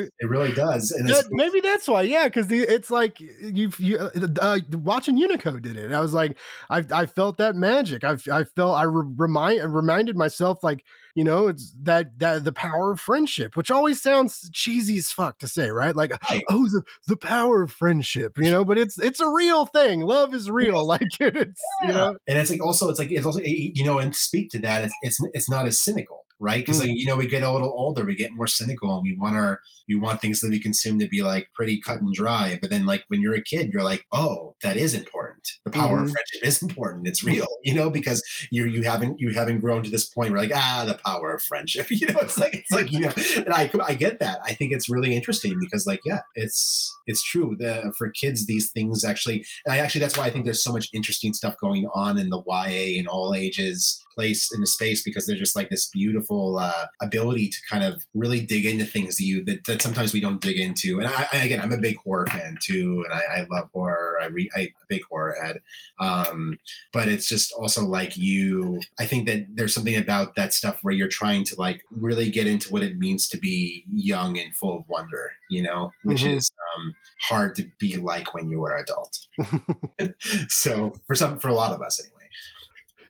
it. It really does. And maybe that's why. Yeah, because it's like you've you uh, uh, watching Unico did it. I was like, I I felt that magic. I I felt I re- remind reminded myself like you know it's that that the power of friendship, which always sounds cheesy as fuck to say, right? Like oh the the power of friendship, you know. But it's it's a real thing. Love is real. Like it's yeah. you know, and it's like also it's like it's also you know and speak to that. It's it's, it's not as cynical right? Because mm. like you know, we get a little older, we get more cynical, and we want our we want things that we consume to be like pretty cut and dry. But then, like when you're a kid, you're like, oh, that is important. The power mm. of friendship is important. It's real, you know, because you you haven't you haven't grown to this point where like ah, the power of friendship. You know, it's like it's like you know, and I I get that. I think it's really interesting because like yeah, it's it's true. The, for kids, these things actually, and I actually that's why I think there's so much interesting stuff going on in the YA in all ages place in the space because they're just like this beautiful uh, ability to kind of really dig into things that you that, that sometimes we don't dig into. And I, I again, I'm a big horror fan too, and I, I love horror. I read I, a big horror head, um, but it's just also like you. I think that there's something about that stuff where you're trying to like really get into what it means to be young and full of wonder, you know, which mm-hmm. is um, hard to be like when you were adult. so for some, for a lot of us anyway.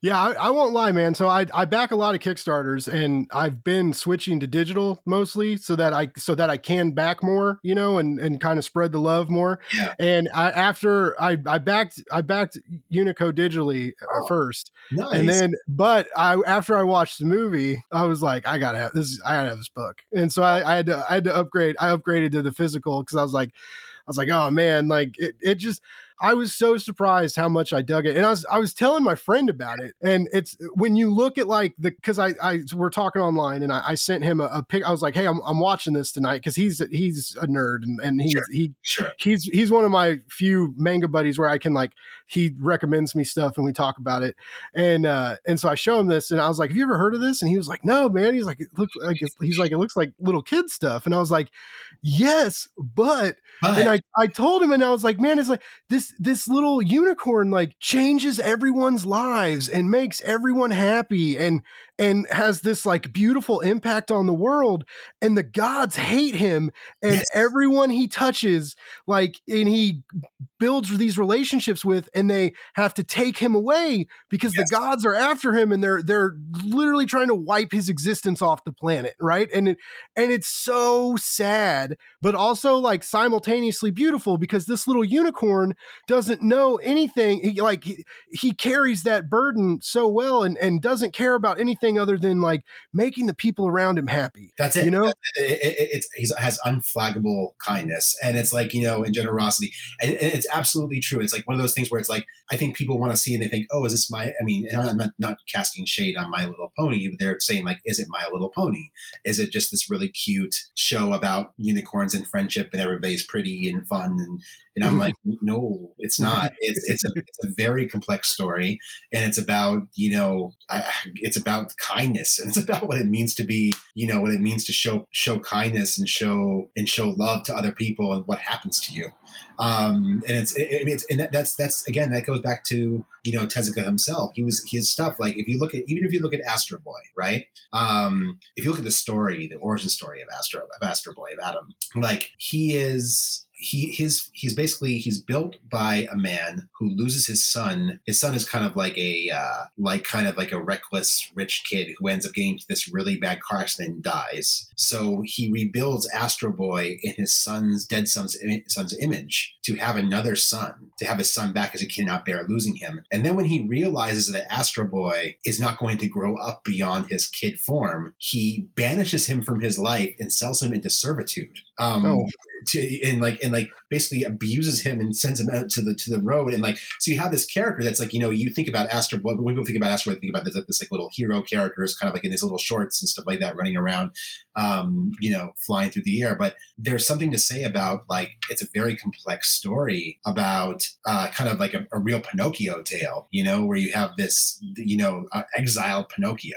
Yeah, I, I, won't lie, man. So I, I back a lot of Kickstarters, and I've been switching to digital mostly, so that I so that I can back more, you know, and and kind of spread the love more. Yeah. And I, after I I backed I backed Unico digitally uh, oh, first, nice. and then but I after I watched the movie, I was like, I gotta have this. I gotta have this book, and so I, I had to I had to upgrade. I upgraded to the physical because I was like. I was like, oh man, like it, it just I was so surprised how much I dug it. And I was I was telling my friend about it. And it's when you look at like the because I I we're talking online and I, I sent him a, a pic. I was like, hey, I'm, I'm watching this tonight because he's he's a nerd and, and he's sure. he sure. he's he's one of my few manga buddies where I can like he recommends me stuff and we talk about it. And uh and so I show him this and I was like, Have you ever heard of this? And he was like, No, man. He's like, it looks like he's like, it looks like little kid stuff. And I was like, Yes, but, but. and I, I told him and I was like, man, it's like this this little unicorn like changes everyone's lives and makes everyone happy and and has this like beautiful impact on the world and the gods hate him and Yes. everyone he touches like and he builds these relationships with and they have to take him away because Yes. the gods are after him and they're they're literally trying to wipe his existence off the planet right and it, and it's so sad but also like simultaneously beautiful because this little unicorn doesn't know anything he, like he, he carries that burden so well and and doesn't care about anything other than like making the people around him happy That's it. you know It, it, it's he has unflaggable kindness, and it's like you know, and generosity, and, and it's absolutely true. It's like one of those things where it's like I think people want to see and they think, oh, is this my? I mean, and I'm not, not casting shade on My Little Pony. But they're saying like, is it My Little Pony? Is it just this really cute show about unicorns and friendship and everybody's pretty and fun and and I'm mm-hmm. like, no, it's mm-hmm. not. It's it's a, it's a very complex story, and it's about you know, I, it's about kindness, and it's about what it means to be, you know, what it means to show show kindness and show and show love to other people, and what happens to you. Um, and it's, it, it's and that, that's that's again that goes back to you know Tezuka himself. He was his stuff. Like if you look at even if you look at Astro Boy, right? Um, if you look at the story, the origin story of Astro of Astro Boy of Adam, like he is he his he's basically he's built by a man who loses his son. His son is kind of like a uh, like kind of like a reckless rich kid who ends up getting this really bad car accident and dies. So he rebuilds Astro Boy in his son's dead son's son's image to have another son, to have his son back as he cannot bear losing him. And then when he realizes that Astro Boy is not going to grow up beyond his kid form, he banishes him from his life and sells him into servitude. Um, Oh. to and like and like basically abuses him and sends him out to the to the road. And like so you have this character that's like you know you think about Astro when people think about Astro Boy think about this, this like little hero characters kind of like in these little shorts and stuff like that running around um you know flying through the air. But there's something to say about like it's a very complex story about uh kind of like a, a real Pinocchio tale you know where you have this you know uh, exiled Pinocchio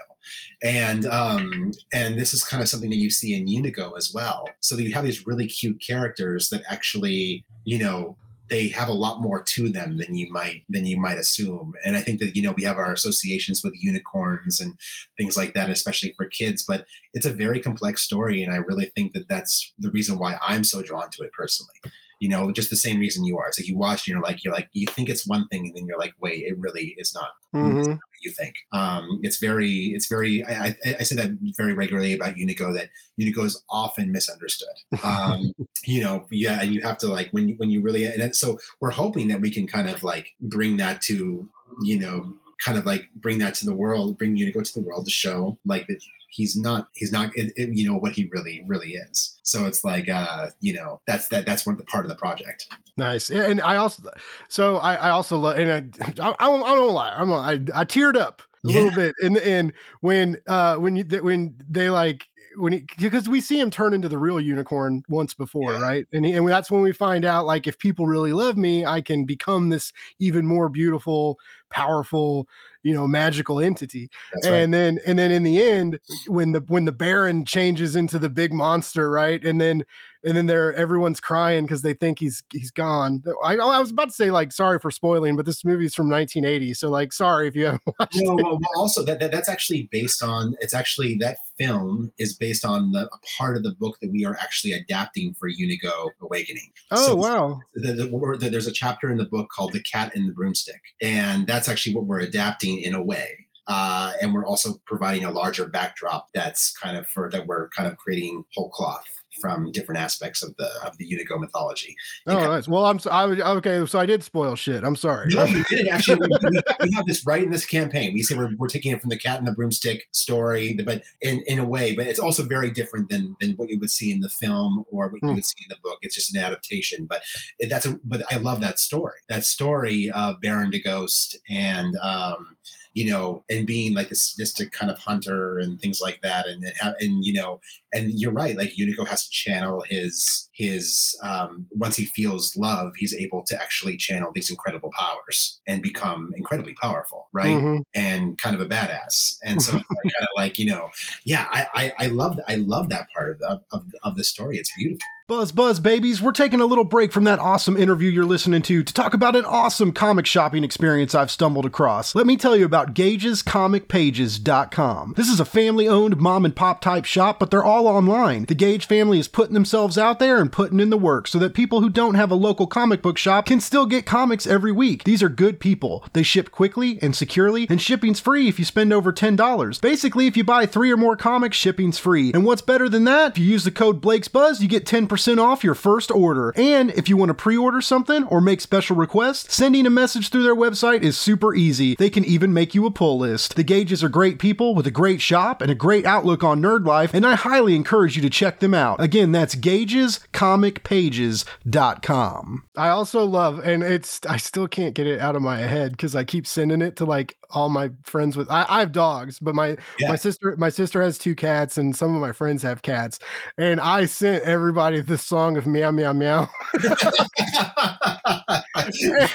and um and this is kind of something that you see in Unico as well. So you have these really cute characters that actually you know they have a lot more to them than you might than you might assume. And i think that you know we have our associations with unicorns and things like that especially for kids but it's a very complex story and i really think that that's the reason why i'm so drawn to it personally you know just the same reason you are it's like you watch and you're like you're like you think it's one thing and then you're like wait it really is not Mhm. what you think. Um, it's very, it's very. I, I, I say that very regularly about Unico. That Unico is often misunderstood. Um, you know, yeah, and you have to like when you when you really. And so we're hoping that we can kind of like bring that to you know kind of like bring that to the world, bring Unico to the world to show like that he's not he's not it, it- you know what he really really is. So it's like uh you know that's that that's one of the part of the project. Nice, and I also, so I, I also love, and I, I, I don't, I don't lie, I'm, I, I teared up a Yeah. little bit, and and when, uh, when you, when they like, when he, because we see him turn into the real unicorn once before, Yeah. right? And he, and that's when we find out, like, if people really love me, I can become this even more beautiful, powerful, you know, magical entity. That's right. and then and then in the end when the when the baron changes into the big monster right? And then and then they're everyone's crying because they think he's he's gone. I, I was about to say like sorry for spoiling but this movie is from 1980 so like sorry if you haven't watched no, it. well, also that, that that's actually based on it's actually that film is based on the a part of the book that we are actually adapting for Unico Awakening. oh So- wow. The, the, the- there's a chapter in the book called "The Cat and the Broomstick," and that's actually what we're adapting in a way. Uh, and we're also providing a larger backdrop that's kind of for that we're kind of creating whole cloth from different aspects of the of the Unico mythology. oh nice well i'm so I, okay so i did spoil shit i'm sorry No, you didn't actually. We, we- have this right in this campaign. We say we're, we're taking it from the cat and the broomstick story, but in, in a way, but it's also very different than than what you would see in the film or what you Hmm. would see in the book. It's just an adaptation, but it, that's a. But I love that story. That story of Baron de Ghost and. um you know, and being like a sadistic kind of hunter and things like that, and and, and you know, and you're right. Like Unico has to channel his his um, once he feels love, he's able to actually channel these incredible powers and become incredibly powerful, right? Mhm. And kind of a badass. And so, kind of like you know, yeah, I I, I love I love that part of, the, of of the story. It's beautiful. Buzz, buzz, babies. We're taking a little break from that awesome interview you're listening to to talk about an awesome comic shopping experience I've stumbled across. Let me tell you about GagesComicPages.com. This is a family owned mom and pop type shop, but they're all online. The Gage family is putting themselves out there and putting in the work so that people who don't have a local comic book shop can still get comics every week. These are good people. They ship quickly and securely, and shipping's free if you spend over $10. Basically, if you buy three or more comics, shipping's free. And what's better than that? If you use the code Blake's Buzz, you get 10% percent off your first order. And if you want to pre order something or make special requests, sending a message through their website is super easy. They can even make you a pull list. The Gages are great people with a great shop and a great outlook on nerd life, and I highly encourage you to check them out. Again, that's gagescomicpages.com. I also love, and it's, I still can't get it out of my head because I keep sending it to like all my friends with, I, I have dogs, but my, yeah. my sister, my sister has two cats and some of my friends have cats. And I sent everybody the song of meow meow meow.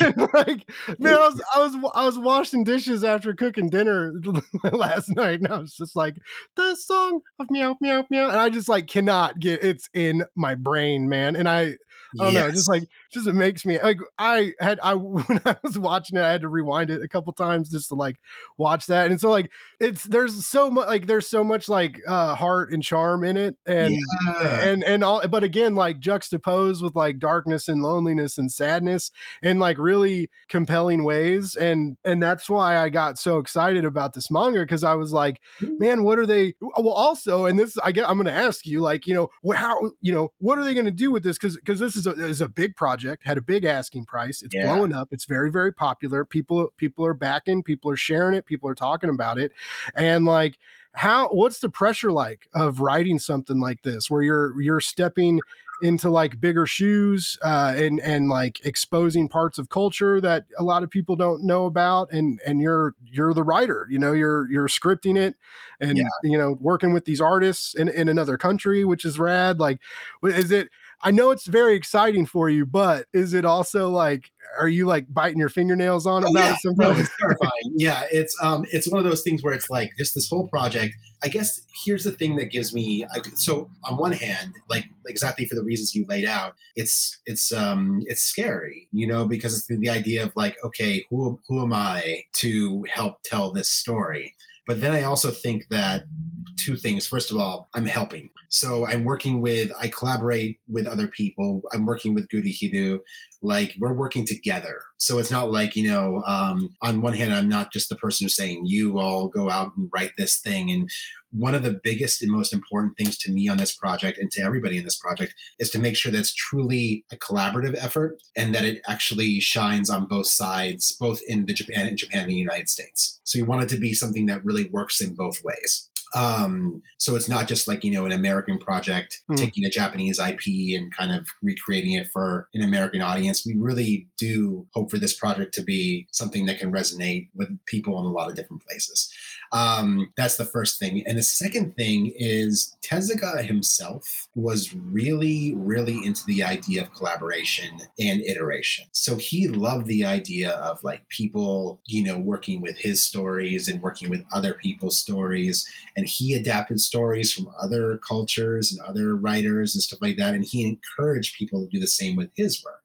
and like man, I was I was I was washing dishes after cooking dinner last night, and I was just like the song of meow meow meow, and I just like cannot get it's in my brain, man. And I I don't yes. know, just like just it makes me like I had I when I was watching it, I had to rewind it a couple times just to like watch that. And so like it's there's so much like there's so much like uh heart and charm in it and yeah. and and all but again like juxtaposed with like darkness and loneliness and sadness in like really compelling ways. And and that's why I got so excited about this manga because I was like, man, what are they well also and this I get I'm gonna ask you, like, you know, how you know, what are they gonna do with this? Because because this is a is a big project, had a big asking price. It's yeah. blowing up. It's very, very popular. People, people are backing, people are sharing it, people are talking about it. And like how what's the pressure like of writing something like this where you're you're stepping into like bigger shoes uh, and and like exposing parts of culture that a lot of people don't know about and and you're you're the writer you know you're you're scripting it and yeah. you know working with these artists in, in another country which is rad like is it I know it's very exciting for you, but is it also like, are you like biting your fingernails on oh, about yeah. it sometimes? No, it's terrifying. yeah, it's um, it's one of those things where it's like just this whole project. I guess here's the thing that gives me. So on one hand, like exactly for the reasons you laid out, it's it's um it's scary, you know, because it's the idea of like, okay, who who am I to help tell this story? But then I also think that two things. First of all, I'm helping. So I'm working with, I collaborate with other people. I'm working with Gurihiru. Like we're working together. So it's not like, you know, um, on one hand, I'm not just the person who's saying, you all go out and write this thing. And one of the biggest and most important things to me on this project and to everybody in this project is to make sure that's truly a collaborative effort and that it actually shines on both sides, both in the Japan and Japan and the United States. So you want it to be something that really works in both ways. Um, so it's not just like, you know, an American project mm. taking a Japanese IP and kind of recreating it for an American audience. We really do hope for this project to be something that can resonate with people in a lot of different places. Um, that's the first thing. And the second thing is Tezuka himself was really, really into the idea of collaboration and iteration. So he loved the idea of like people, you know, working with his stories and working with other people's stories. And he adapted stories from other cultures and other writers and stuff like that. And he encouraged people to do the same with his work.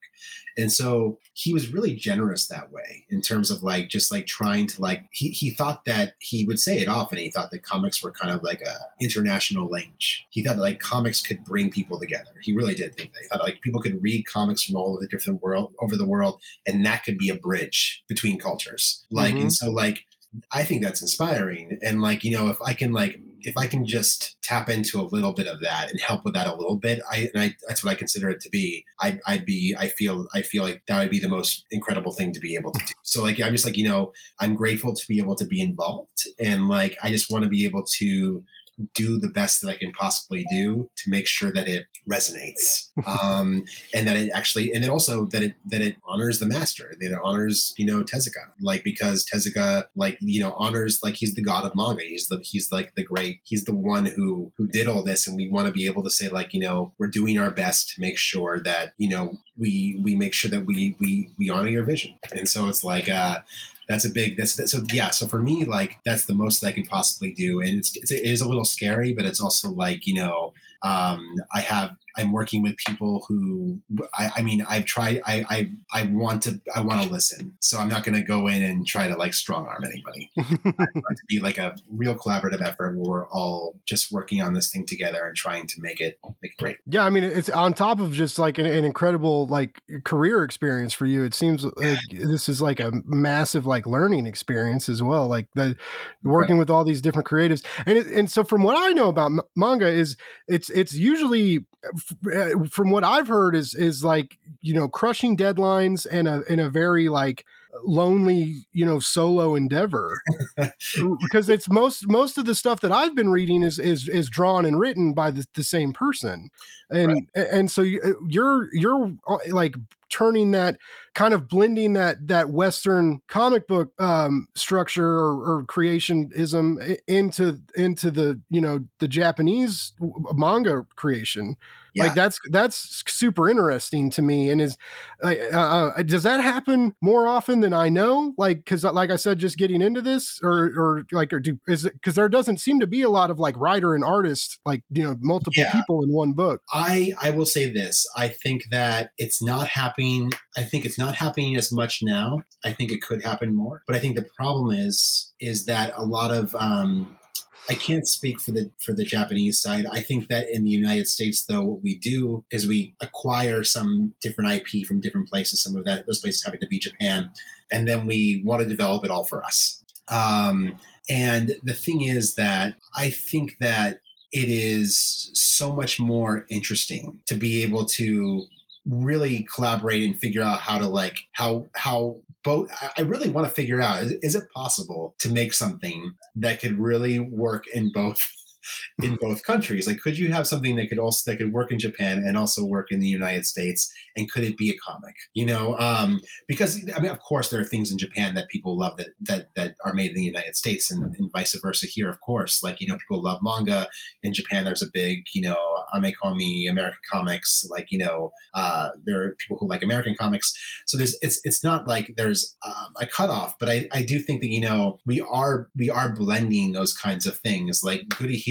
And so he was really generous that way in terms of like just like trying to like he, he thought that he would say it often. He thought that comics were kind of like a international language. He thought that like comics could bring people together. He really did think that. He thought like people could read comics from all over the different world over the world, and that could be a bridge between cultures. Like mm-hmm. and so like I think that's inspiring. And like, you know, if I can like if I can just tap into a little bit of that and help with that a little bit, I, I that's what I consider it to be. I, I'd be, I feel, I feel like that would be the most incredible thing to be able to do. So like, I'm just like, you know, I'm grateful to be able to be involved, and like, I just want to be able to do the best that I can possibly do to make sure that it resonates um, and that it actually and then also that it that it honors the master that it honors you know Tezuka. Like because Tezuka like you know honors like he's the god of manga. He's the he's like the great he's the one who who did all this and we want to be able to say like you know we're doing our best to make sure that you know we we make sure that we we we honor your vision. And so it's like uh that's a big that's, that's so yeah so for me like that's the most that i can possibly do. And it's, it's it is a little scary but it's also like you know um i have I'm working with people who I, I mean I've tried I, I I want to I want to listen. So I'm not gonna go in and try to like strong arm anybody. I want to be like a real collaborative effort where we're all just working on this thing together and trying to make it make it great. Yeah, I mean it's on top of just like an, an incredible like career experience for you. It seems like this is like a massive like learning experience as well. Like the working right. with all these different creatives, and it, and so from what I know about m- manga is it's it's usually from what I've heard is is like you know crushing deadlines and a in a very like lonely you know solo endeavor. Because it's most most of the stuff that i've been reading is is is drawn and written by the, the same person. And right. and so uh, you're you're uh, like turning that kind of blending that that western comic book um structure or, or creationism into into the you know the japanese manga creation yeah. like that's that's super interesting to me and is uh, uh, does that happen more often than i know like because like i said just getting into this or or like or do is it because there doesn't seem to be a lot of like writer and artist like you know multiple yeah. people in one book i i will say this i think that it's not happening i think it's not happening as much now i think it could happen more but i think the problem is is that a lot of um I can't speak for the for the Japanese side. I think that in the United States, though, what we do is we acquire some different IP from different places. Some of that those places happen to be Japan, and then we want to develop it all for us. Um, and the thing is that I think that it is so much more interesting to be able to really collaborate and figure out how to like how how both i really want to figure out is, is, it possible to make something that could really work in both in both countries. Like could you have something that could also that could work in japan and also work in the united states? And could it be a comic? You know um because i mean of course there are things in japan that people love that that that are made in the united states and, and vice versa here of course. Like you know people love manga. In japan there's a big you know amekomi american comics like you know uh there are people who like american comics. So there's it's it's not like there's um, a cutoff but i i do think that you know we are we are blending those kinds of things. Like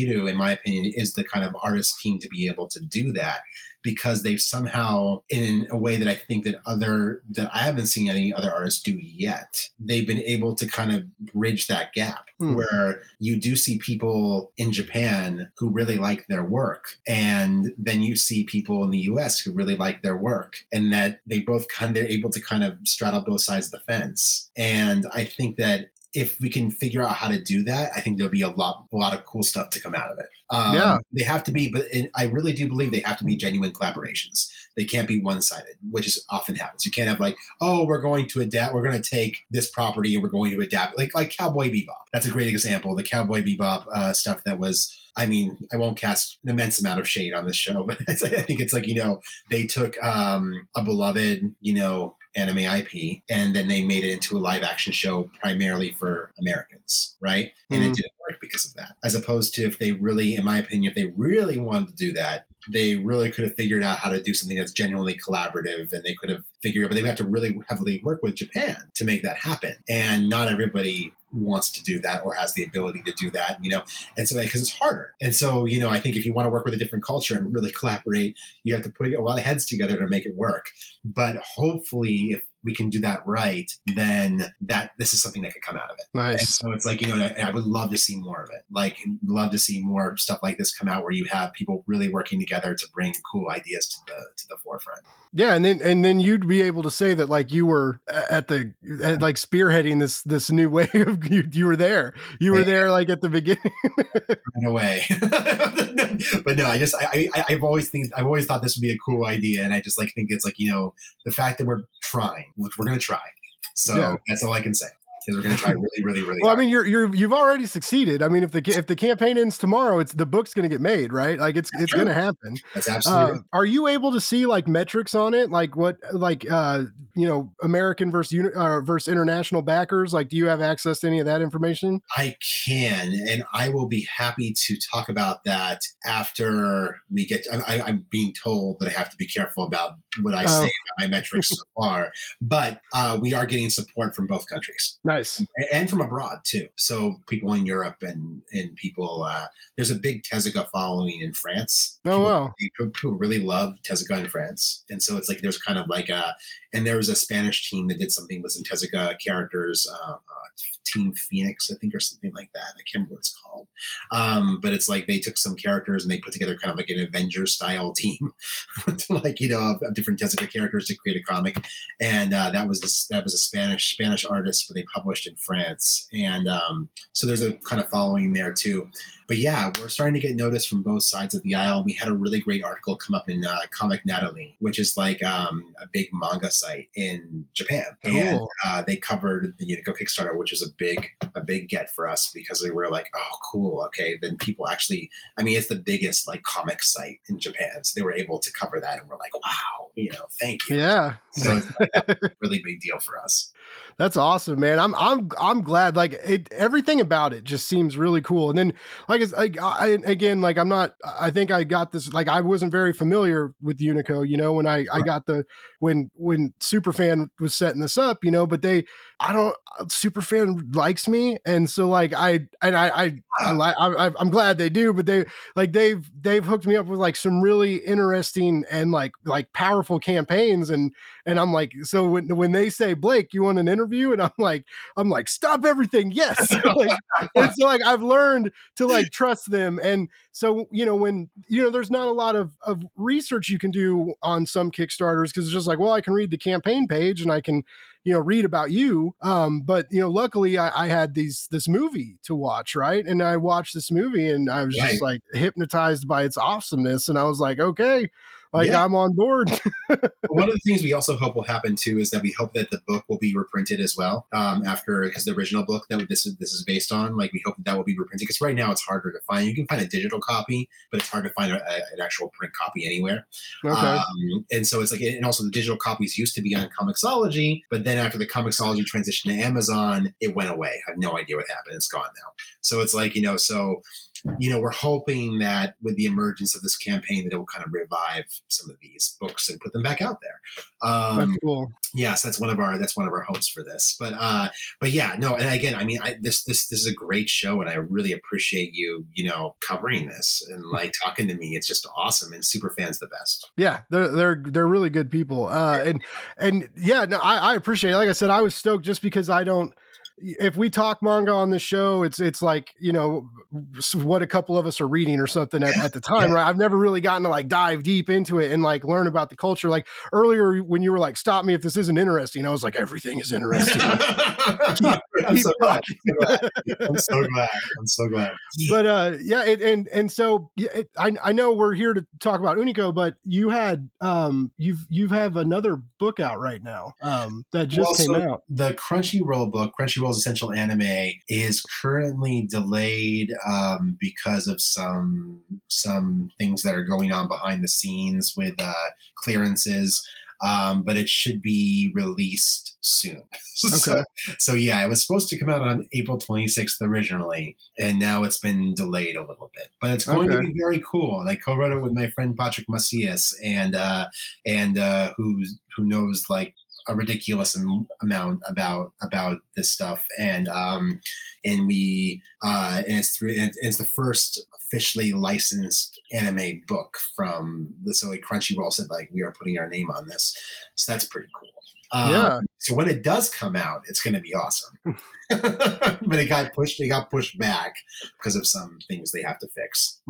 Gurihiru, in my opinion is the kind of artist team to be able to do that because they've somehow in a way that I think that other that I haven't seen any other artists do yet, they've been able to kind of bridge that gap hmm. where you do see people in Japan who really like their work and then you see people in the US who really like their work and that they both kind of they're able to kind of straddle both sides of the fence. And I think that if we can figure out how to do that, I think there'll be a lot, a lot of cool stuff to come out of it. Um, yeah, they have to be, but I really do believe they have to be genuine collaborations. They can't be one-sided, which is often happens. You can't have like, oh, we're going to adapt, we're going to take this property and we're going to adapt, like like Cowboy Bebop. That's a great example. The Cowboy Bebop uh, stuff that was. I mean, I won't cast an immense amount of shade on this show, but I think it's like you know they took um, a beloved, you know, anime IP, and then they made it into a live action show primarily for Americans, right? And mm-hmm. it didn't work because of that. As opposed to if they really, in my opinion, if they really wanted to do that, they really could have figured out how to do something that's genuinely collaborative and they could have figured out, but they have to really heavily work with Japan to make that happen. And not everybody wants to do that or has the ability to do that, you know, and so because it's harder. And so, you know, I think if you want to work with a different culture and really collaborate, you have to put a lot of heads together to make it work. But hopefully, if we can do that right, then that this is something that could come out of it. Nice. And so it's like you know, I, I, would love to see more of it. Like, love to see more stuff like this come out where you have people really working together to bring cool ideas to the to the forefront. Yeah, and then and then you'd be able to say that like you were at the at mm-hmm. like spearheading this this new way of you, you were there. You were there like at the beginning. In a way, but no, I just I, I I've always think I've always thought this would be a cool idea, and I just like think it's like you know the fact that we're trying, which we're gonna try. So yeah. that's all I can say because we're going to try really, really, really. well, hard. I mean, you're you're you've already succeeded. I mean, if the if the campaign ends tomorrow, it's the book's going to get made, right? Like it's That's it's going to happen. That's absolutely. Uh, are you able to see like metrics on it, like what like uh you know American versus uh, versus international backers? Like, do you have access to any of that information? I can, and I will be happy to talk about that after we get. To, I, am being told that I have to be careful about what I oh. say about my metrics so far, but uh, we are getting support from both countries. Nice nice and from abroad too. So people in Europe and and people uh, there's a big Tezuka following in France. Oh people, wow! People, people really love Tezuka in France, and so it's like there's kind of like a and there was a Spanish team that did something with some Tezuka characters. Uh, uh, Team Phoenix, I think, or something like that. I can't remember what it's called. Um, but it's like they took some characters and they put together kind of like an Avengers style team, like you know, of, different Tezuka characters to create a comic. And uh, that was this, that was a Spanish Spanish artist, but they published in France. And um, so there's a kind of following there too but yeah, we're starting to get noticed from both sides of the aisle. We had a really great article come up in uh, Comic Natalie, which is like um, a big manga site in Japan, cool. and uh, they covered the Unico Kickstarter, which is a big a big get for us because we were like, oh, cool, okay. Then people actually, I mean, it's the biggest like comic site in Japan, so they were able to cover that, and we're like, wow, you know, thank you. Yeah, so really big deal for us. That's awesome, man. I'm I'm I'm glad. Like it, everything about it just seems really cool. And then, like, it's like I, again, like I'm not. I think I got this. Like I wasn't very familiar with Unico. You know, when I I got the when when Superfan was setting this up. You know, but they I don't uh, Superfan likes me, and so like I and I I, I, I I'm glad they do. But they like they've they've hooked me up with like some really interesting and like like powerful campaigns and and I'm like, so when when they say Blake, you want an interview, and I'm like, I'm like, stop everything, yes. like, and so like I've learned to like trust them, and so you know when you know there's not a lot of of research you can do on some Kickstarters because it's just like, well, I can read the campaign page and I can you know read about you um but you know luckily I, I, had these this movie to watch right and i watched this movie and i was right. just like hypnotized by its awesomeness and i was like okay like yeah. I'm on board. One of the things we also hope will happen too is that we hope that the book will be reprinted as well um, after because the original book that this is this is based on. Like we hope that, that will be reprinted because right now it's harder to find. You can find a digital copy, but it's hard to find a, a, an actual print copy anywhere. Okay. Um, and so it's like, and also the digital copies used to be on Comixology, but then after the Comixology transition to Amazon, it went away. I have no idea what happened. It's gone now. So it's like you know, so you know, we're hoping that with the emergence of this campaign, that it will kind of revive some of these books and put them back out there. Um, that's cool. Yes, that's one of our that's one of our hopes for this. But uh, but yeah, no, and again, I mean, I, this this this is a great show, and I really appreciate you, you know, covering this and like talking to me. It's just awesome, and super fans the best. Yeah, they're they're they're really good people. Uh, and and yeah, no, I, I appreciate. It. Like I said, I was stoked just because I don't if we talk manga on the show, it's it's like you know what a couple of us are reading or something at, at the time, right? I've never really gotten to like dive deep into it and like learn about the culture. Like earlier when you were like, "Stop me if this isn't interesting," I was like, "Everything is interesting." keep, I'm, so I'm, so glad. I'm so glad. But uh, yeah, it, and and so it, I I know we're here to talk about Unico, but you had um you've you have another book out right now um that just well, came so out. The Crunchyroll book, Crunchyroll Essential Anime is currently delayed um, because of some some things that are going on behind the scenes with uh, clearances. Um, but it should be released soon. Okay. so, so, yeah, it was supposed to come out on April 26th originally, and now it's been delayed a little bit. But it's going okay. to be very cool. And I co-wrote it with my friend Patrick Macias, and uh, and uh, who's who knows like a ridiculous amount about about this stuff. And um and we uh and it's through and it's the first officially licensed anime book from the so like crunchyroll said like we are putting our name on this. So that's pretty cool um, yeah. So when it does come out, it's going to be awesome. but it got pushed. It got pushed back because of some things they have to fix.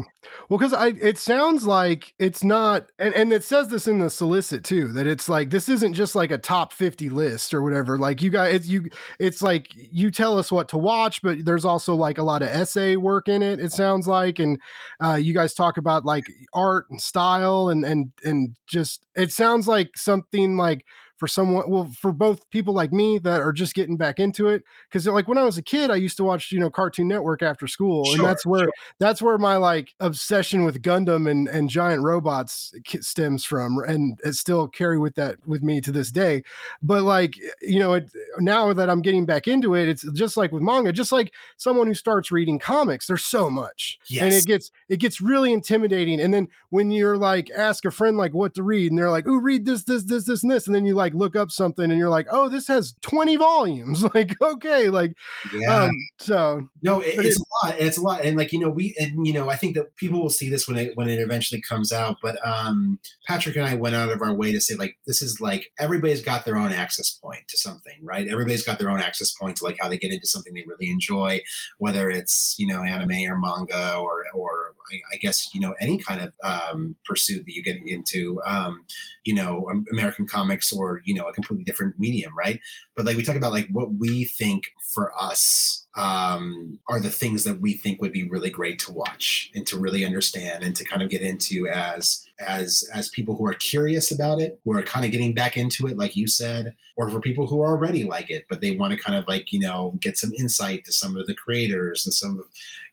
Well, because I, it sounds like it's not, and and it says this in the solicit too that it's like this isn't just like a top fifty list or whatever. Like you guys, it's you, it's like you tell us what to watch, but there's also like a lot of essay work in it. It sounds like, and uh, you guys talk about like art and style and and and just it sounds like something like for someone well for both people like me that are just getting back into it because like when i was a kid i used to watch you know cartoon network after school sure, and that's where sure. that's where my like obsession with gundam and and giant robots stems from and it still carry with that with me to this day but like you know it, now that i'm getting back into it it's just like with manga just like someone who starts reading comics there's so much yes. and it gets it gets really intimidating and then when you're like ask a friend like what to read and they're like oh read this this this this and this and then you like like look up something and you're like, oh, this has 20 volumes. Like, okay, like, Yeah. um, so No, it, it's a lot. It's a lot, and like you know, we and you know, I think that people will see this when it when it eventually comes out. But um, Patrick and I went out of our way to say like this is like everybody's got their own access point to something, right? Everybody's got their own access point to like how they get into something they really enjoy, whether it's you know anime or manga or or I, I guess you know any kind of um, pursuit that you get into, um, you know, American comics or you know a completely different medium, right? But like we talk about like what we think for us um, are the things that we think would be really great to watch and to really understand and to kind of get into as as as people who are curious about it who are kind of getting back into it like you said or for people who are already like it but they want to kind of like you know get some insight to some of the creators and some of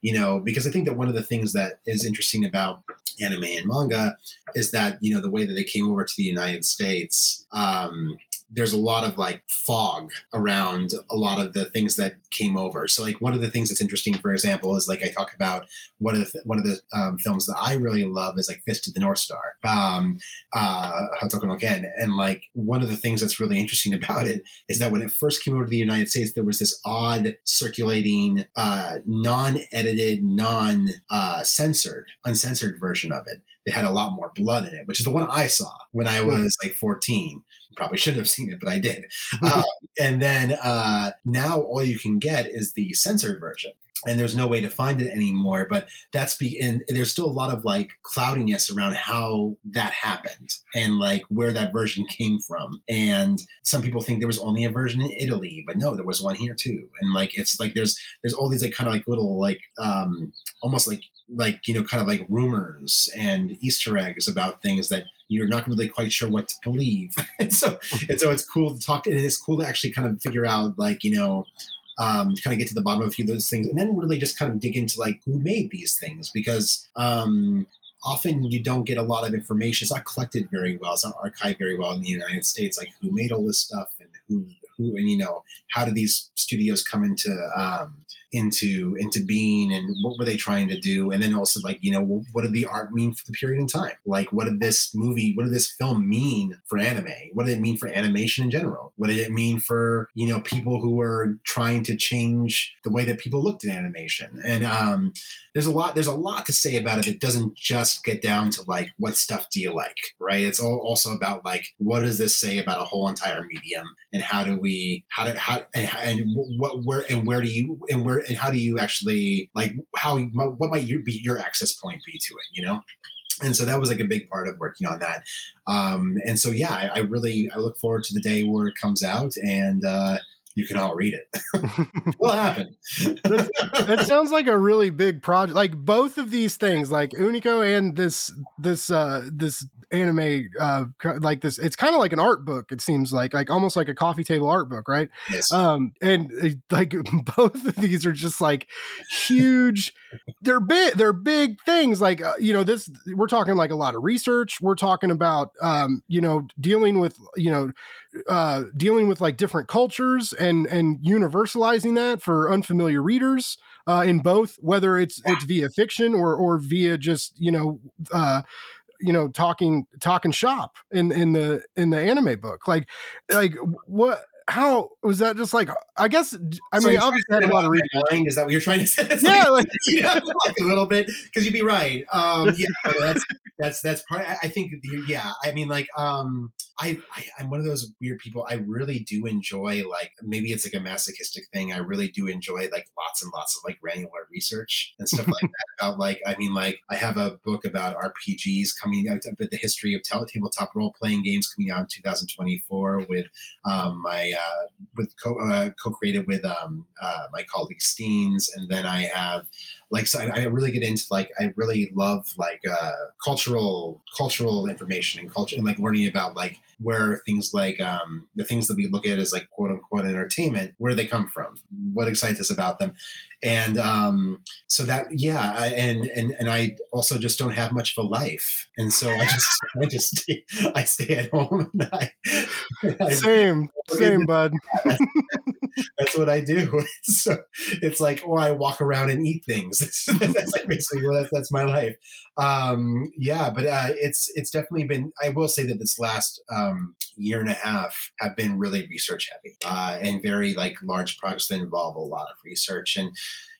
you know because i think that one of the things that is interesting about anime and manga is that you know the way that they came over to the united states um there's a lot of like fog around a lot of the things that came over. So like one of the things that's interesting, for example, is like I talk about one of the one of the um, films that I really love is like Fist of the North Star, um, uh, Hokuto no Ken, and like one of the things that's really interesting about it is that when it first came over to the United States, there was this odd circulating, uh, non-edited, non-censored, uncensored version of it. That had a lot more blood in it, which is the one I saw when I was like 14 probably shouldn't have seen it, but I did. Uh, and then uh, now all you can get is the censored version. And there's no way to find it anymore. But that's be and there's still a lot of like cloudiness around how that happened and like where that version came from. And some people think there was only a version in Italy, but no, there was one here too. And like it's like there's there's all these like kind of like little like um almost like like you know kind of like rumors and Easter eggs about things that you're not really quite sure what to believe. and so and so it's cool to talk and it's cool to actually kind of figure out like, you know, um, kind of get to the bottom of a few of those things and then really just kind of dig into like who made these things because um often you don't get a lot of information. It's not collected very well. It's not archived very well in the United States, like who made all this stuff and who who and you know how did these studios come into um into into being and what were they trying to do? And then also like you know what did the art mean for the period in time? Like what did this movie what did this film mean for anime? What did it mean for animation in general? What did it mean for you know people who were trying to change the way that people looked at animation? And um there's a lot there's a lot to say about it it doesn't just get down to like what stuff do you like right? It's all also about like what does this say about a whole entire medium? And how do we how do how and, and what where and where do you and where and how do you actually like how what might you be your access point be to it you know? And so that was like a big part of working on that. Um and so yeah I, I really i look forward to the day where it comes out and uh you can all read it what happened it sounds like a really big project like both of these things like unico and this this uh this anime uh like this it's kind of like an art book it seems like like almost like a coffee table art book right? Yes. Um and uh, like both of these are just like huge they're big they're big things like uh, you know this we're talking like a lot of research we're talking about um you know dealing with you know uh dealing with like different cultures and and universalizing that for unfamiliar readers uh in both whether it's it's via fiction or or via just you know uh you know talking talking shop in in the in the anime book. Like like what how was that just like i guess i So mean obviously had a lot of reading is that what you're trying to say It's yeah like- like, yeah, like a little bit because you'd be right. Um, yeah, that's that's that's part. I I think yeah. I mean, like, um, I, I I'm one of those weird people. I really do enjoy like maybe it's like a masochistic thing. I really do enjoy like lots and lots of like granular research and stuff like that. About like, I mean, like I have a book about RPGs coming out, but the history of tabletop role playing games coming out in 2024 with um, my uh, with co uh, co-created with um, uh, my colleague Steens, and then I have like so I, I really get into like I really love like uh, cultural cultural information and culture and like learning about like where things like um, the things that we look at as like quote unquote entertainment where they come from what excites us about them and um, so that yeah I, and and and I also just don't have much of a life and so I just I just stay, I stay at home and I, I same Same, bud. that's, that's, what I do. So it's like, or I walk around and eat things. that's like basically well, that's, that's my life. Um, yeah, but uh, it's it's definitely been. I will say that this last um, year and a half have been really research heavy uh, and very like large projects that involve a lot of research and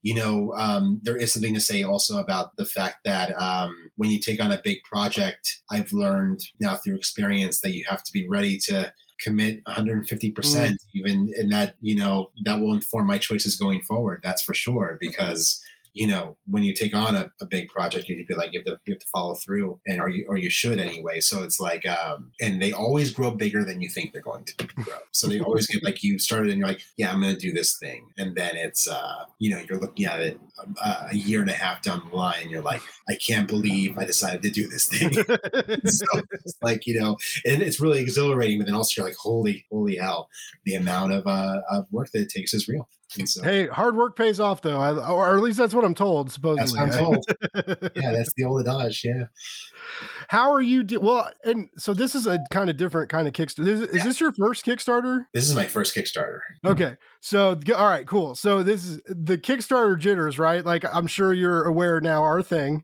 you know, um, there is something to say also about the fact that um, when you take on a big project, I've learned now through experience that you have to be ready to commit 150% mm. even and that you know that will inform my choices going forward that's for sure because you know, when you take on a, a big project, you be like you have to you have to follow through, and or you or you should anyway. So it's like, um, and they always grow bigger than you think they're going to grow. So they always get like you started, and you're like, yeah, I'm going to do this thing, and then it's, uh, you know, you're looking at it a, uh, a year and a half down the line, you're like, I can't believe I decided to do this thing. so it's like you know, and it's really exhilarating, but then also you're like, holy, holy hell, the amount of uh, of work that it takes is real. So. Hey, hard work pays off, though, I, or at least that's what I'm told. Supposedly, I'm told. yeah, that's the old adage. Yeah. How are you? Do- well, and so this is a kind of different kind of Kickstarter. Is, is yeah. this your first Kickstarter? This is my first Kickstarter. Okay, so all right, cool. So this is the Kickstarter jitters, right? Like I'm sure you're aware now, our thing.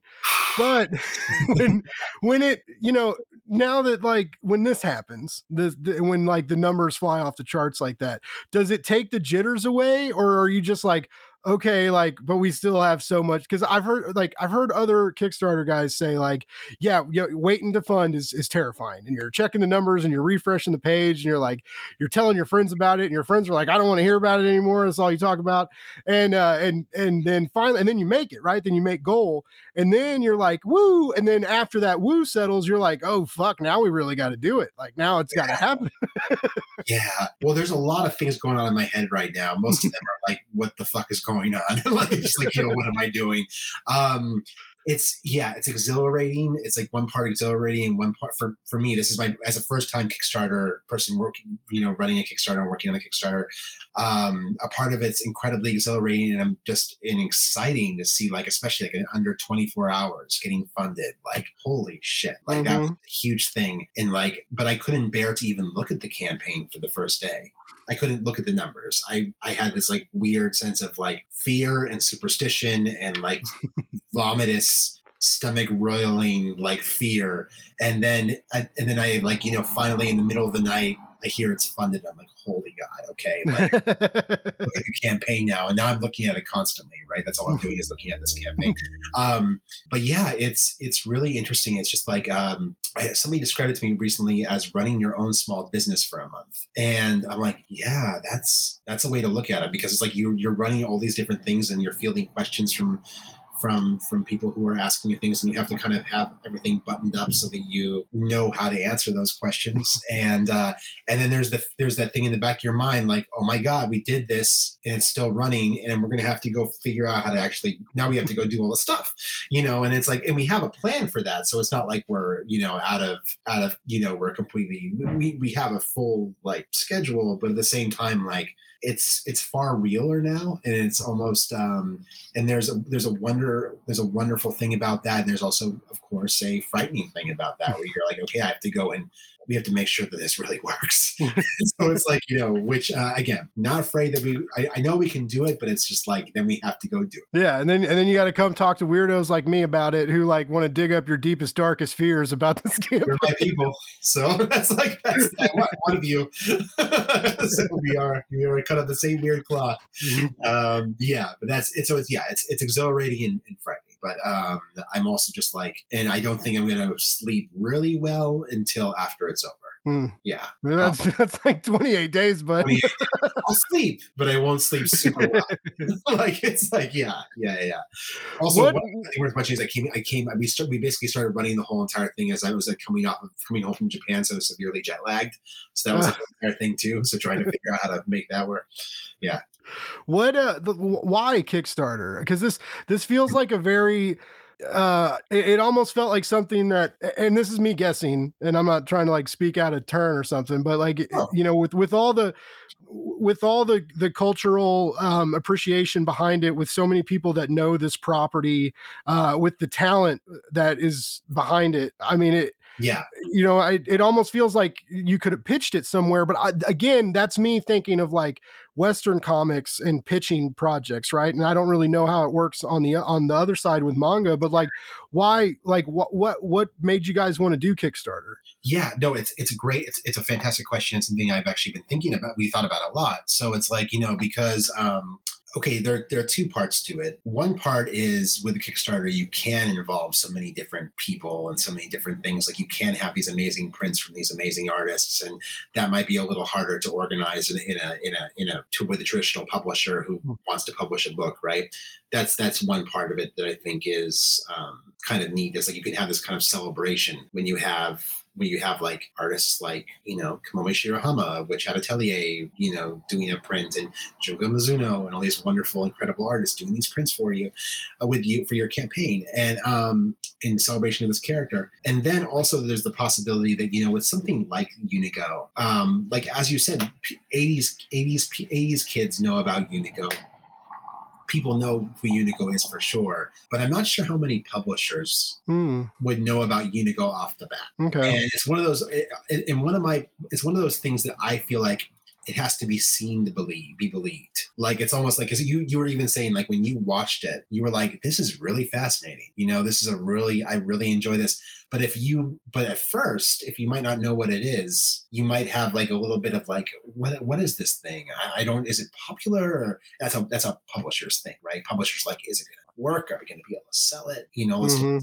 But when when it, you know, now that like when this happens, the, the when like the numbers fly off the charts like that, does it take the jitters away, or are you just like, okay, like, but we still have so much because I've heard like I've heard other Kickstarter guys say like, yeah, you know, waiting to fund is is terrifying, and you're checking the numbers and you're refreshing the page, and you're like, you're telling your friends about it, and your friends are like, I don't want to hear about it anymore. That's all you talk about, and uh, and and then finally, and then you make it right, then you make goal, and then you're like, woo, and then after that woo settles, you're like, oh fuck, now we really got to do it. Like now it's got to happen. yeah, well, there's a lot of things going on in my head right now. Most of them are like, what the fuck is going on? like, just like, you know, what am I doing? Um, it's yeah, it's exhilarating. It's like one part exhilarating and one part for for me. This is my as a first time Kickstarter person working, you know, running a Kickstarter and working on a Kickstarter. Um, a part of it's incredibly exhilarating, and I'm just and exciting to see like especially like in under 24 hours getting funded. Like holy shit, like mm-hmm. that's a huge thing. And like, but I couldn't bear to even look at the campaign for the first day. I couldn't look at the numbers. I I had this like weird sense of like fear and superstition and like vomitous stomach roiling like fear and then and then i like you know finally in the middle of the night i hear it's funded i'm like holy god okay like, look at the campaign now. And now i'm looking at it constantly right? That's all i'm doing is looking at this campaign. Um but yeah it's it's really interesting. It's just like um somebody described it to me recently as running your own small business for a month. And i'm like yeah that's that's a way to look at it because it's like you you're running all these different things and you're fielding questions from from from people who are asking you things and you have to kind of have everything buttoned up so that you know how to answer those questions. And uh and then there's the there's that thing in the back of your mind like oh my god we did this and it's still running and we're gonna have to go figure out how to actually now we have to go do all the stuff you know? And it's like and we have a plan for that so it's not like we're you know out of out of you know we're completely we we have a full like schedule but at the same time like it's it's far realer now and it's almost um and there's a there's a wonder there's a wonderful thing about that and there's also of course a frightening thing about that where you're like okay i have to go and we have to make sure that this really works. so it's like, you know, which uh, again, not afraid that we, I, I, know we can do it, but it's just like, then we have to go do it. Yeah. And then, and then you got to come talk to weirdos like me about it who like want to dig up your deepest, darkest fears about this game. You're my people. So that's like, that's like one of you. so we are, we are cut of the same weird cloth. Mm-hmm. Um, yeah, but that's, it's, so it's, yeah, it's, it's exhilarating and, and frightening but um, I'm also just like, and I don't think I'm gonna sleep really well until after it's over. Mm. Yeah, that's um, that's like 28 days, but I mean, I'll sleep, but I won't sleep super well. like it's like yeah, yeah, yeah. Also, what, one thing worth mentioning is I came, I came, we we basically started running the whole entire thing as I was like coming off of coming home from Japan, so severely jet lagged. So that was uh, like, entire thing too. So trying to figure out how to make that work. Yeah. What uh the, why Kickstarter? Because this this feels like a very uh it, it, almost felt like something that and this is me guessing and i'm not trying to like speak out of turn or something but like oh. you know with with all the with all the the cultural um appreciation behind it with so many people that know this property uh with the talent that is behind it i mean it yeah. You know I, it almost feels like you could have pitched it somewhere but I, again that's me thinking of like western comics and pitching projects right? And i don't really know how it works on the on the other side with manga but like why like what what what made you guys want to do kickstarter? Yeah no it's it's great it's, it's a fantastic question. It's something i've actually been thinking about we thought about a lot. So it's like you know because um okay, there, there are two parts to it. One part is with a Kickstarter, you can involve so many different people and so many different things. Like you can have these amazing prints from these amazing artists, and that might be a little harder to organize in, in a in a in a to, with a traditional publisher who hmm. wants to publish a book, right? That's that's one part of it that I think is um, kind of neat. Is like you can have this kind of celebration when you have when you have like artists like you know Kamome Shirahama, Witch Hat Atelier, you know, doing a print, and Junko Mizuno, and all these wonderful, incredible artists doing these prints for you, uh, with you for your campaign, and um, in celebration of this character. And then also there's the possibility that you know with something like Unico, um, like as you said, 80s 80s 80s kids know about Unico people know who Unico is for sure, but I'm not sure how many publishers mm. would know about Unico off the bat. Okay. And it's one of those, and one of my, it's one of those things that I feel like it has to be seen to believe, be believed. Like it's almost like, you, you were even saying like when you watched it, you were like, this is really fascinating. You know, this is a really, I really enjoy this. But if you, but at first, if you might not know what it is, you might have like a little bit of like, what, what is this thing? I, I don't, is it popular? Or that's a, that's a publisher's thing, right? Publishers like, is it going to work? Are we going to be able to sell it? You know, mm-hmm.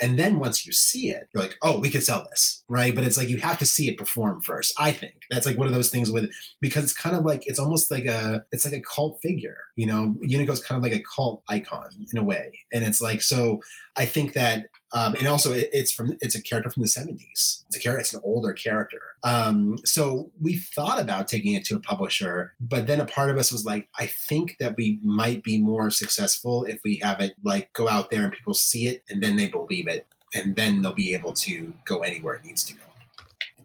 And then once you see it, you're like, oh, we could sell this, right? But it's like you have to see it perform first. I think that's like one of those things with because it's kind of like it's almost like a it's like a cult figure, you know. Unico's kind of like a cult icon in a way, and it's like so. I think that um, and also it, it's from it's a character from the 70s it's a character it's an older character. Um, so we thought about taking it to a publisher but then a part of us was like i think that we might be more successful if we have it like go out there and people see it and then they believe it and then they'll be able to go anywhere it needs to go.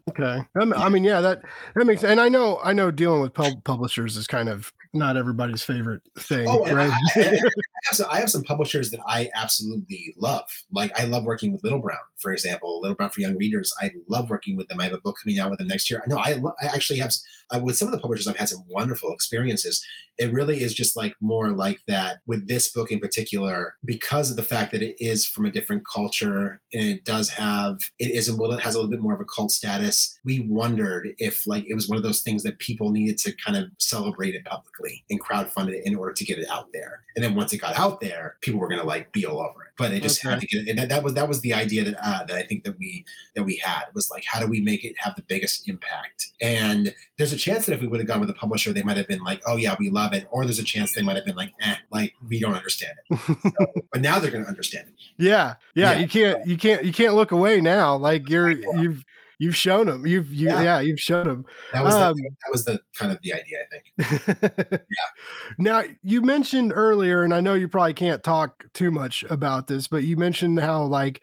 Okay. I mean yeah that that makes and i know i know dealing with pub- publishers is kind of not everybody's favorite thing. Oh, right? I, I, I, have some, I, have some, publishers that I absolutely love. Like I love working with Little Brown, for example. Little Brown for Young Readers. I love working with them. I have a book coming out with them next year. I know I, I actually have uh, with some of the publishers. I've had some wonderful experiences. It really is just like more like that with this book in particular, because of the fact that it is from a different culture and it does have it is a little it has a little bit more of a cult status. We wondered if like it was one of those things that people needed to kind of celebrate it publicly and crowdfunded it in order to get it out there. And then once it got out there, people were going to like be all over it. But it just okay. had to get it. And that, that, was that was the idea that uh, that I think that we that we had was like, how do we make it have the biggest impact? And there's a chance that if we would have gone with a publisher, they might have been like, oh yeah, we love it. Or there's a chance they might have been like, eh, like we don't understand it. so, but now they're going to understand it. Yeah, yeah, yeah. You can't you can't you can't look away now. Like you're you've you've shown them. You've you, yeah. yeah. you've shown them. That was um, the, that was the kind of the idea, I think. yeah. Now you mentioned earlier, and I know you probably can't talk too much about this, but you mentioned how like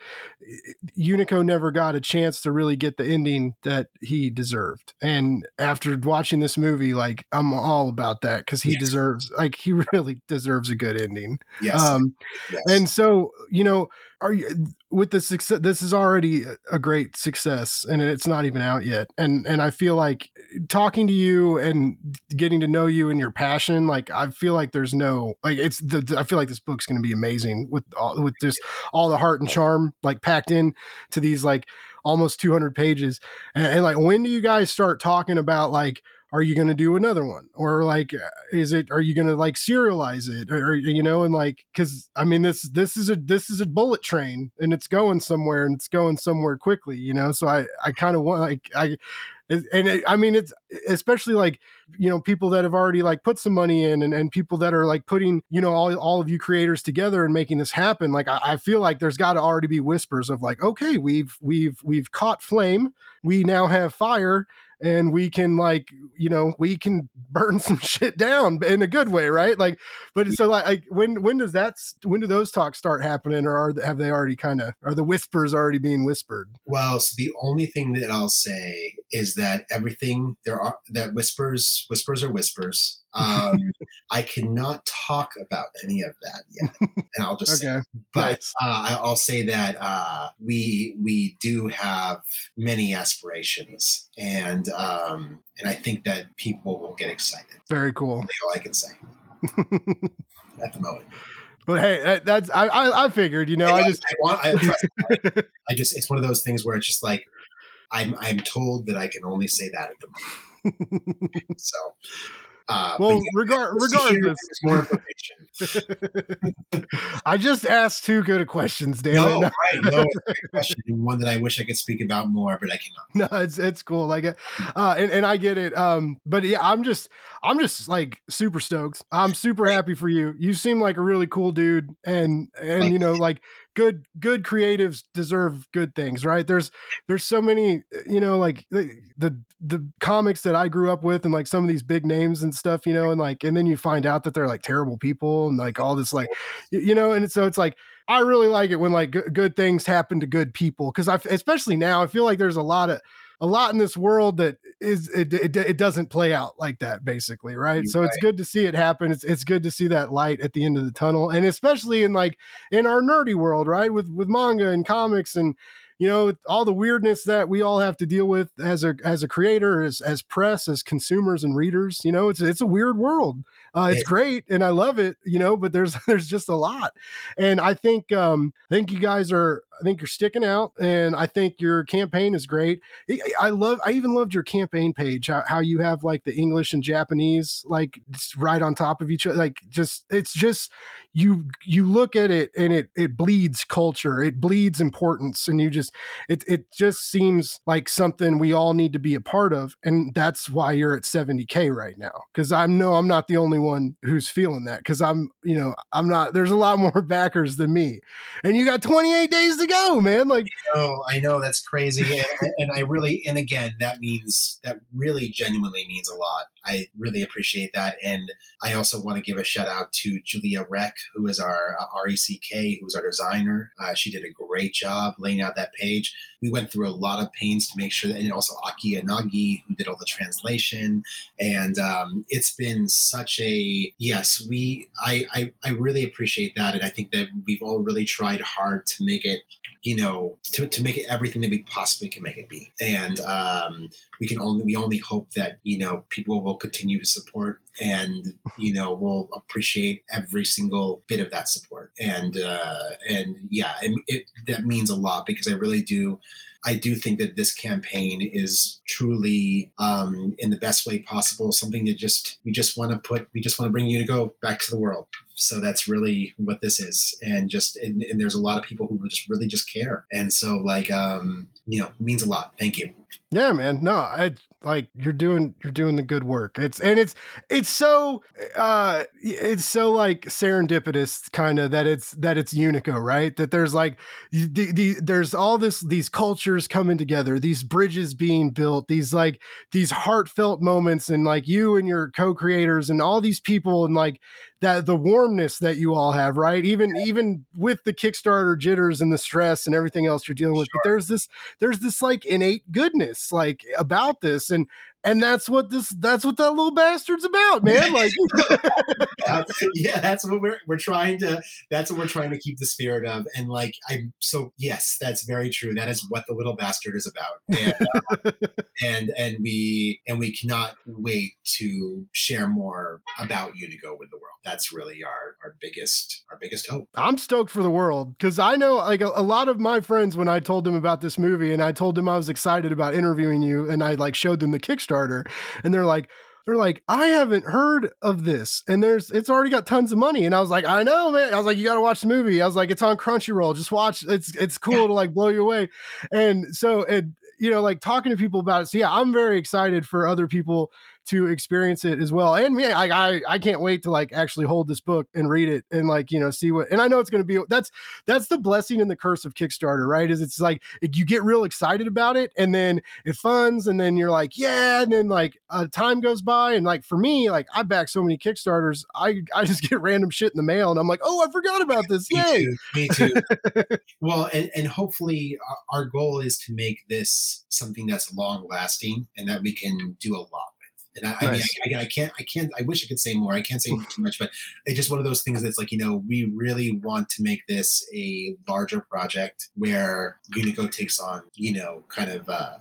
Unico never got a chance to really get the ending that he deserved. And after watching this movie, like I'm all about that because he yes. deserves like he really deserves a good ending. Yes. Um, yes. and so you know are you with the success this is already a great success and it's not even out yet and and i feel like talking to you and getting to know you and your passion like i feel like there's no like it's the, i feel like this book's going to be amazing with all with just all the heart and charm like packed in to these like almost 200 pages and, and like when do you guys start talking about like are you going to do another one? or like uh, is it are you going to like serialize it? or, you know and like because i mean this this is a this is a bullet train and it's going somewhere and it's going somewhere quickly you know? So i i kind of want like i and it, i mean it's especially like you know people that have already like put some money in and, and people that are like putting you know all, all of you creators together and making this happen like i, I feel like there's got to already be whispers of like okay we've we've we've caught flame. We now have fire and we can like you know we can burn some shit down in a good way right? Like but so like, like when when does that when do those talks start happening or are have they already kind of are the whispers already being whispered? Well so the only thing that i'll say is that everything there are that whispers whispers are whispers. Um, I cannot talk about any of that yet, and I'll just okay. say. But uh, I'll say that uh, we we do have many aspirations, and um, and I think that people will get excited. Very cool. That's all I can say at the moment. But hey, that's I I, I figured, you know, I, I just I, want, I, I just it's one of those things where it's just like I'm I'm told that I can only say that at the moment. so uh, well, yeah, regard, regardless, more information. I just asked two good questions, damn no, right, no, question, one that I wish I could speak about more, but I cannot. No, it's it's cool, like, uh, and and I get it. Um, but yeah, I'm just I'm just like super stoked. I'm super happy for you. You seem like a really cool dude, and and you know, like good good creatives deserve good things right? There's there's so many uh, you know like the, the the comics that i grew up with and like some of these big names and stuff you know and like and then you find out that they're like terrible people and like all this like you know and so it's like i really like it when like g- good things happen to good people because i especially now i feel like there's a lot of a lot in this world that is it, it, it doesn't play out like that basically right so right. it's good to see it happen it's, it's good to see that light at the end of the tunnel and especially in like in our nerdy world right with with manga and comics and you know all the weirdness that we all have to deal with as a as a creator as as press as consumers and readers you know it's it's a weird world uh, it's great and I love it, you know, but there's there's just a lot. And I think um I think you guys are I think you're sticking out and I think your campaign is great. I love I even loved your campaign page how, how you have like the English and Japanese like right on top of each other like just it's just you you look at it and it it bleeds culture it bleeds importance and you just it it just seems like something we all need to be a part of and that's why you're at 70k right now because i know i'm not the only one who's feeling that because i'm you know i'm not there's a lot more backers than me and you got 28 days go man like oh i know that's crazy and, and i really and again that means that really genuinely means a lot I really appreciate that. And I also want to give a shout out to Julia Reck, who is our uh, RECK, who's our designer. Uh, she did a great job laying out that page. We went through a lot of pains to make sure that, and also Aki Nagi, who did all the translation. And um, it's been such a, yes, we, I, I, I really appreciate that. And I think that we've all really tried hard to make it you know, to, to make it everything that we possibly can make it be. And um, we can only we only hope that you know people will continue to support and you know will appreciate every single bit of that support. And uh, and yeah, and it that means a lot because I really do. I do think that this campaign is truly, um, in the best way possible, something that just we just want to put, we just want to bring Unico back to the world. So that's really what this is. And just and, and, there's a lot of people who just really just care. And so like um you know means a lot. Thank you. Yeah man. No i like you're doing you're doing the good work. It's and it's it's so uh it's so like serendipitous kind of that it's that it's unico right? That there's like the, the there's all this these cultures coming together these bridges being built these like these heartfelt moments and like you and your co-creators and all these people and like that the warmness that you all have, right? Even even with the Kickstarter jitters and the stress and everything else you're dealing with, sure. but there's this there's this like innate goodness like about this, and and that's what this that's what that little bastard's about man like yeah that's what we're we're trying to that's what we're trying to keep the spirit of. And like i'm so yes that's very true. That is what the little bastard is about. And uh, and, and we and we cannot wait to share more about Unico with the world. That's really our our biggest our biggest hope. I'm stoked for the world because i know like a, a lot of my friends when i told them about this movie and i told them i was excited about interviewing you and i like showed them the kickstarter Kickstarter, and they're like, they're like, I haven't heard of this, and there's it's already got tons of money. And I was like, I know, man. I was like, you got to watch the movie. I was like, it's on Crunchyroll. Just watch. It's it's cool to like blow you away. And so and you know, like talking to people about it. So yeah, I'm very excited for other people to experience it as well. And man, I, I I can't wait to like actually hold this book and read it and like you know see what. And I know it's going to be that's that's the blessing and the curse of Kickstarter, right? Is it's like you get real excited about it and then it funds and then you're like yeah, and then like uh, time goes by and like for me like I back so many Kickstarters, I I just get random shit in the mail and I'm like oh I forgot about this, me yay! Too, me too. well, and and hopefully our, goal is to make this something that's long lasting and that we can do a lot. And I, nice. I mean, I, I, I, can't, I can't, I wish I could say more. I can't say too much, but it's just one of those things that's like, you know, we really want to make this a larger project where Unico takes on, you know, kind of, uh,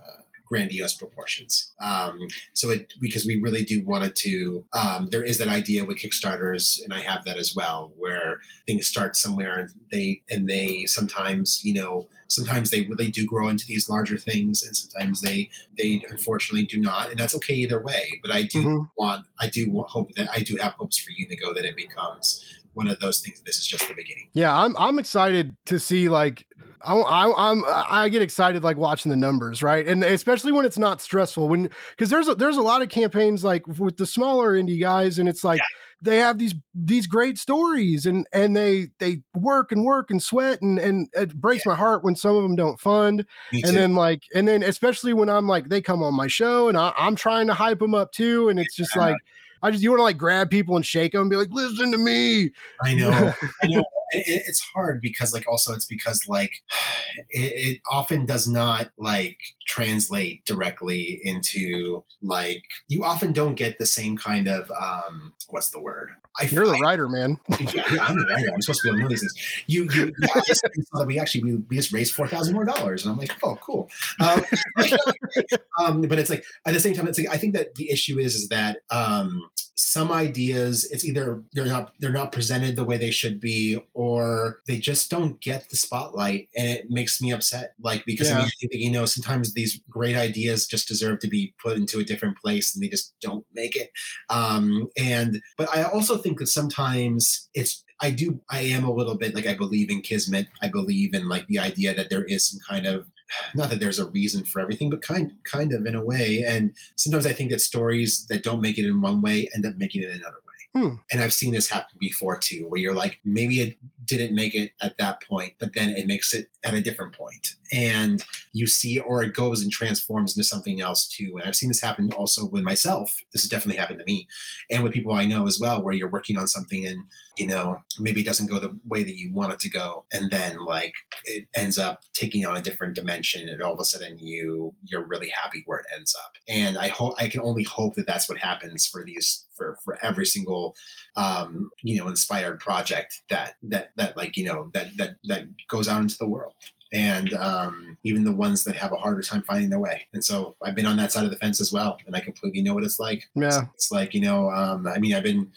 grandiose proportions. Um, so it because we really do wanted to. Um, there is that idea with Kickstarters, and I have that as well, where things start somewhere and they and they sometimes you know sometimes they really do grow into these larger things, and sometimes they they unfortunately do not, and that's okay either way. But I do mm-hmm. want I do hope that I do have hopes for Unico that it becomes one of those things. This is just the beginning. Yeah, I'm I'm excited to see like I, I, I'm I get excited like watching the numbers, right? And especially when it's not stressful. When because there's a, there's a lot of campaigns like with the smaller indie guys, and it's like yeah. they have these these great stories, and and they they work and work and sweat, and and it breaks yeah. my heart when some of them don't fund. And then like and then especially when I'm like they come on my show, and I, I'm trying to hype them up too, and it's just yeah. like I just you want to like grab people and shake them and be like, listen to me. I know. I know. It, it's hard because like also it's because like it, it, often does not like translate directly into like you often don't get the same kind of um what's the word I, You're the writer, man. yeah, yeah, I'm the writer. I'm supposed to be able to these things. You, you, yeah, just, we actually we, we just raised four thousand more dollars, and I'm like, oh, cool. Um, um, but it's like at the same time, it's like I think that the issue is is that um, some ideas it's either they're not they're not presented the way they should be or they just don't get the spotlight and it makes me upset. Like because yeah. I mean, I think, you know sometimes these great ideas just deserve to be put into a different place and they just don't make it. Um and but I also think that sometimes it's I do I am a little bit like I believe in kismet. I believe in like the idea that there is some kind of not that there's a reason for everything, but kind kind of in a way. And sometimes I think that stories that don't make it in one way end up making it another way. Hmm. And I've seen this happen before too, where you're like, maybe it didn't make it at that point, but then it makes it at a different point. And you see, or it goes and transforms into something else too. And I've seen this happen also with myself. This has definitely happened to me and with people I know as well, where you're working on something and, you know, maybe it doesn't go the way that you want it to go. And then like it ends up taking on a different dimension. And all of a sudden you, you're really happy where it ends up. And I hope, I can only hope that that's what happens for these for for every single um, you know inspired project that that that like you know that that that goes out into the world and um, even the ones that have a harder time finding their way. And so I've been on that side of the fence as well, and I completely know what it's like. Yeah, it's, it's like you know, um, I mean, I've been.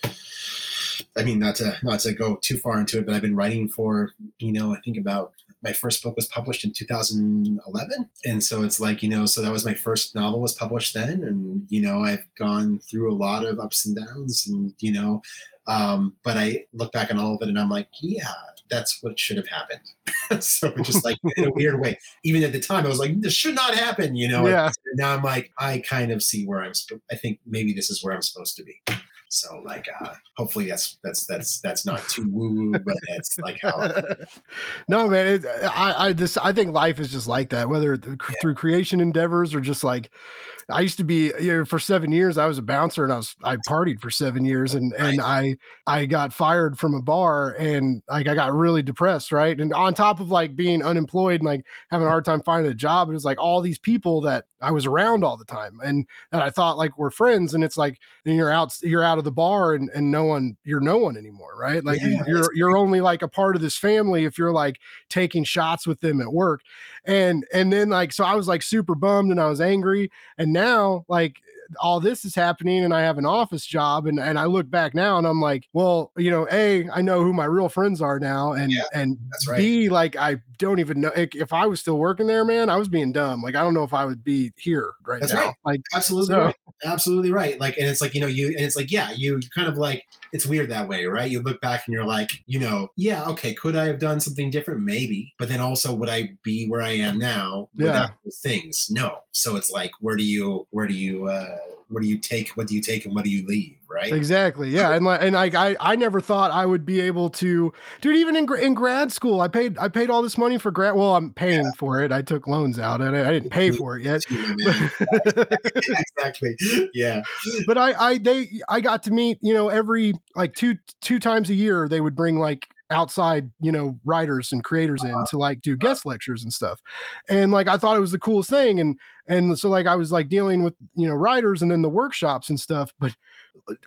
I mean, not to not to go too far into it, but I've been writing for you know I think about my first book was published in 2011 and so it's like you know so that was my first novel was published then. And you know i've gone through a lot of ups and downs and you know um, but i look back on all of it and i'm like yeah that's what should have happened. So just like in a weird way. Even at the time i was like this should not happen you know? Yeah. and now i'm like i kind of see where i'm i think maybe this is where i'm supposed to be so like uh hopefully that's that's that's that's not too woo woo, but it's like how No man, it, I I just I think life is just like that, whether yeah. through creation endeavors or just like I used to be you know, for seven years. I was a bouncer and I was I partied for seven years and right. and I I got fired from a bar and like I got really depressed, right? And on top of like being unemployed and like having a hard time finding a job, it was like all these people that I was around all the time and that I thought like we're friends. And it's like you're out you're out of the bar and and no one you're no one anymore, right? Like yeah, you're you're only like a part of this family if you're like taking shots with them at work. And and then like so I was like super bummed and I was angry and now like all this is happening and I have an office job and and I look back now and I'm like, well, you know, A, I know who my real friends are now and yeah, and right. B, like I don't even know if I was still working there, man, I was being dumb. Like I don't know if I would be here right that's now. Right. Like absolutely so. right. Absolutely right. Like and it's like, you know, you and it's like, yeah, you kind of like it's weird that way, right? You look back and you're like, you know, yeah, okay, could I have done something different? Maybe. But then also would I be where I am now yeah. things? No. So it's like, where do you where do you uh what do you take? What do you take and what do you leave? Right. Exactly. Yeah. And like, and like, I, I never thought I would be able to, dude, even in, in grad school, I paid, I paid all this money for grad. Well, I'm paying yeah. for it. I took loans out and I, I didn't pay for it yet. exactly. Yeah. But I, I, they, I got to meet, you know, every like two, two times a year, they would bring like outside you know writers and creators in uh-huh. to like do guest lectures and stuff and like i thought it was the coolest thing and and so like i was like dealing with you know writers and then the workshops and stuff but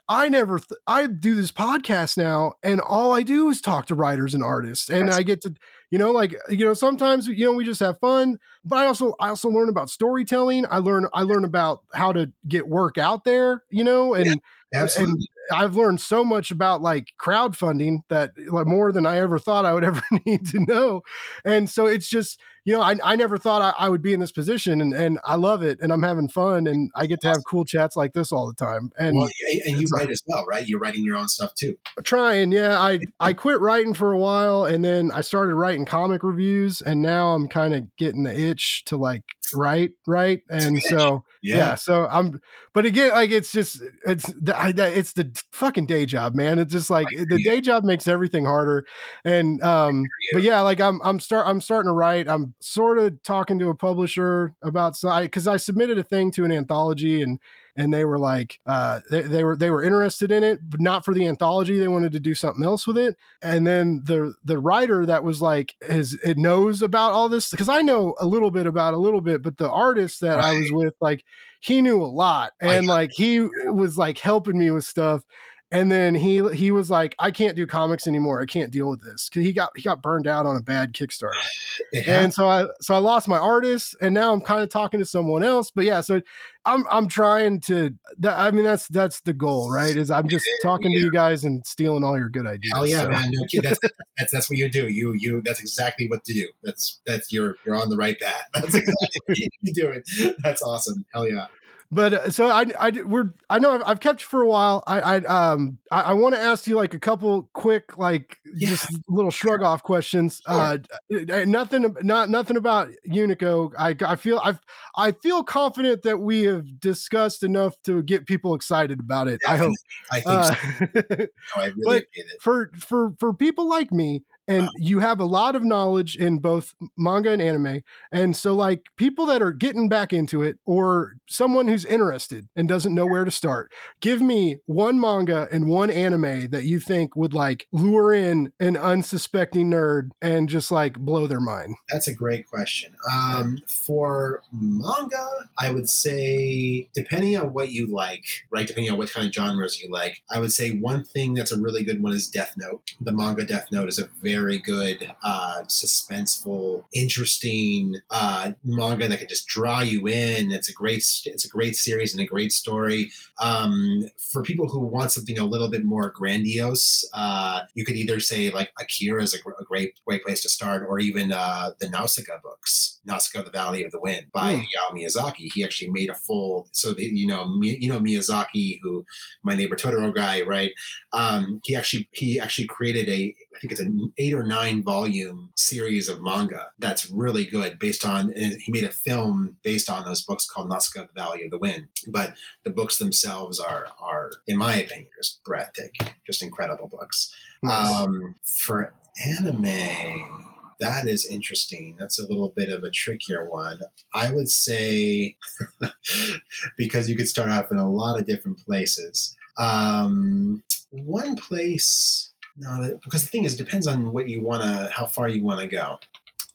i never th- i do this podcast now and all i do is talk to writers and artists and i get to you know like you know sometimes you know we just have fun but i also i also learn about storytelling i learn i learn about how to get work out there you know and yeah Absolutely. And I've learned so much about like crowdfunding that like more than I ever thought I would ever need to know. And so it's just, you know, I, I never thought I, I would be in this position and, and I love it and I'm having fun and I get to have cool chats like this all the time. And, well, and you write as well, right? You're writing your own stuff too. Trying. Yeah. I, I quit writing for a while and then I started writing comic reviews and now I'm kind of getting the itch to like write, right. And so, yeah. yeah. So I'm, but again, like it's just it's the it's the fucking day job, man. It's just like the day job makes everything harder. And um, but yeah, like I'm I'm start I'm starting to write. I'm sort of talking to a publisher about because I submitted a thing to an anthology and and they were like uh, they, they were they were interested in it but not for the anthology they wanted to do something else with it and then the the writer that was like is it knows about all this because i know a little bit about a little bit but the artist that right. i was with like he knew a lot and like he was like helping me with stuff and then he he was like, I can't do comics anymore. I can't deal with this because he got he got burned out on a bad Kickstarter. And so I so I lost my artist, and now I'm kind of talking to someone else. But yeah, so I'm I'm trying to. That, I mean, that's that's the goal, right? Is I'm just talking yeah. to you guys and stealing all your good ideas. Oh yeah, so. man. No, that's, that's that's what you do. You you that's exactly what to do. That's that's you're you're on the right path. That's exactly what you're doing. That's awesome. Hell yeah but uh, so I, I we're I know I've, I've kept you for a while. I, I um I, I want to ask you like a couple quick like yeah. just little shrug off questions. Sure. Uh, nothing not nothing about Unico. I I feel I I feel confident that we have discussed enough to get people excited about it. I hope. I think uh, so. no, I really but for for for people like me and you have a lot of knowledge in both manga and anime. And so like people that are getting back into it or someone who's interested and doesn't know where to start give me one manga and one anime that you think would like lure in an unsuspecting nerd and just like blow their mind. That's a great question. Um for manga i would say depending on what you like right depending on what kind of genres you like i would say one thing that's a really good one is death note. The manga death note is a very very good, uh, suspenseful, interesting uh, manga that can just draw you in. It's a great, it's a great series and a great story. Um, for people who want something a little bit more grandiose, uh, you could either say like Akira is a, a great, great place to start, or even uh, the Nausicaa books, Nausicaa: The Valley of the Wind by mm. Hayao Miyazaki. He actually made a full, so you know, you know Miyazaki, who my neighbor Totoro guy, right? Um, he actually he actually created a I think it's an eight or nine volume series of manga that's really good based on, he made a film based on those books called Nausicaa, The Valley of the Wind. But the books themselves are, are in my opinion, just breathtaking, just incredible books. Nice. Um, for anime, that is interesting. That's a little bit of a trickier one. I would say, because you could start off in a lot of different places. Um, one place no, because the thing is, it depends on what you want to, how far you want to go.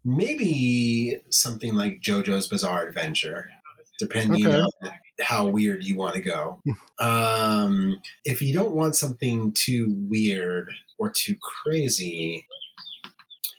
Maybe something like JoJo's Bizarre Adventure, depending okay. on how weird you want to go. um, if you don't want something too weird or too crazy,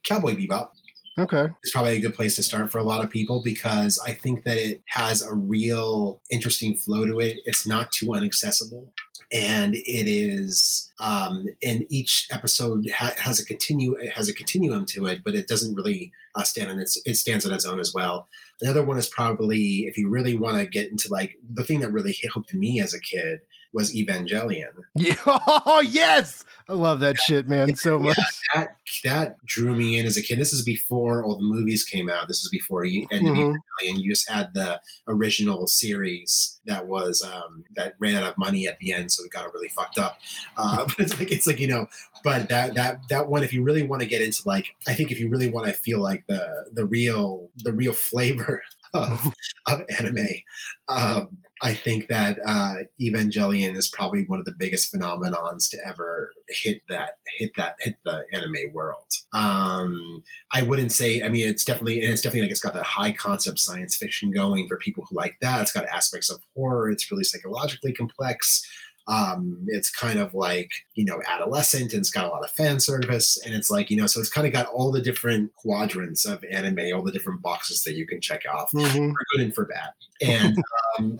Cowboy Bebop. Okay. It's probably a good place to start for a lot of people because I think that it has a real interesting flow to it. It's not too inaccessible and it is um, and each episode ha- has a continue has a continuum to it, but it doesn't really uh, stand on its it stands on its own as well. Another one is probably if you really want to get into like the thing that really hooked me as a kid was Evangelion. Yeah. Oh yes, I love that shit, man, so much. Yeah, that that drew me in as a kid. This is before all the movies came out. This is before you and Mhm. you just had the original series that was um that ran out of money at the end, so it got really fucked up. Uh, but it's like it's like you know, but that that that one, if you really want to get into like, I think if you really want to feel like the the real the real flavor of, of anime, um, I think that uh, Evangelion is probably one of the biggest phenomenons to ever hit that hit that hit the anime world. Um, I wouldn't say. I mean, it's definitely it's definitely like it's got that high concept science fiction going for people who like that. It's got aspects of horror. It's really psychologically complex. Um, it's kind of like you know adolescent, and it's got a lot of fan service, and it's like you know, so it's kind of got all the different quadrants of anime, all the different boxes that you can check off Mhm. for good and for bad. And um,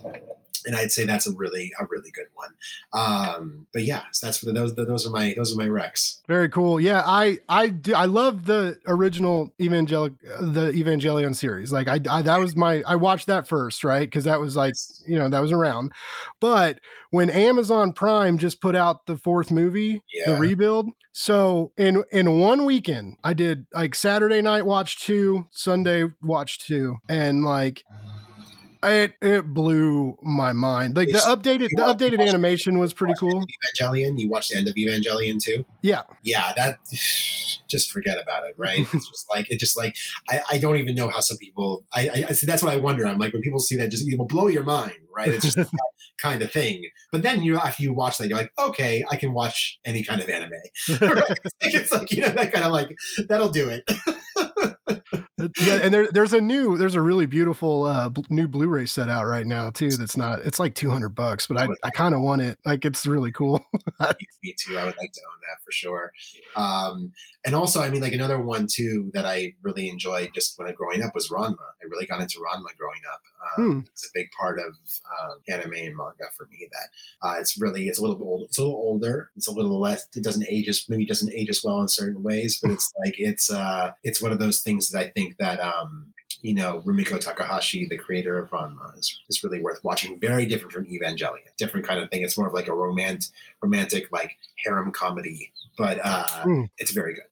and I'd say that's a really a really good one. Um, but yeah, so that's those those are my those are my recs. Very cool. Yeah, I I do I love the original Evangelic the Evangelion series. Like I, I that was my I watched that first, right? Because that was like you know that was around. But when Amazon Prime just put out the fourth movie, the rebuild. So in in one weekend, I did like Saturday night watch two, Sunday watch two, and like it it blew my mind. Like the updated the updated watch- animation was pretty cool. Evangelion, you watched the end of Evangelion too? Yeah. Yeah, that just forget about it, right? It's just like it just like I, I don't even know how some people I, I I see that's what I wonder. I'm like when people see that just it will blow your mind, right? It's just that kind of thing. But then you after you watch that, you're like, okay, I can watch any kind of anime. Right? it's like you know that kind of like that'll do it. Yeah, and there, there's a new, there's a really beautiful uh, bl- new Blu-ray set out right now too. That's not, it's like 200 bucks, but I, I kind of want it. Like it's really cool. Me too. I would like to own that for sure. Um, and also, I mean, like another one too that I really enjoyed just when I growing up was Ranma. I really got into Ranma growing up. Um, Hmm. It's a big part of um, anime and manga for me. That uh, it's really it's a little bit old. It's a little older. It's a little less. It doesn't age as maybe doesn't age as well in certain ways, but it's like it's uh it's one of those things that I think that um you know, Rumiko Takahashi, the creator of Ranma, is, is really worth watching. Very different from Evangelion, different kind of thing. It's more of like a romantic, romantic like harem comedy, but uh, Mm. it's very good.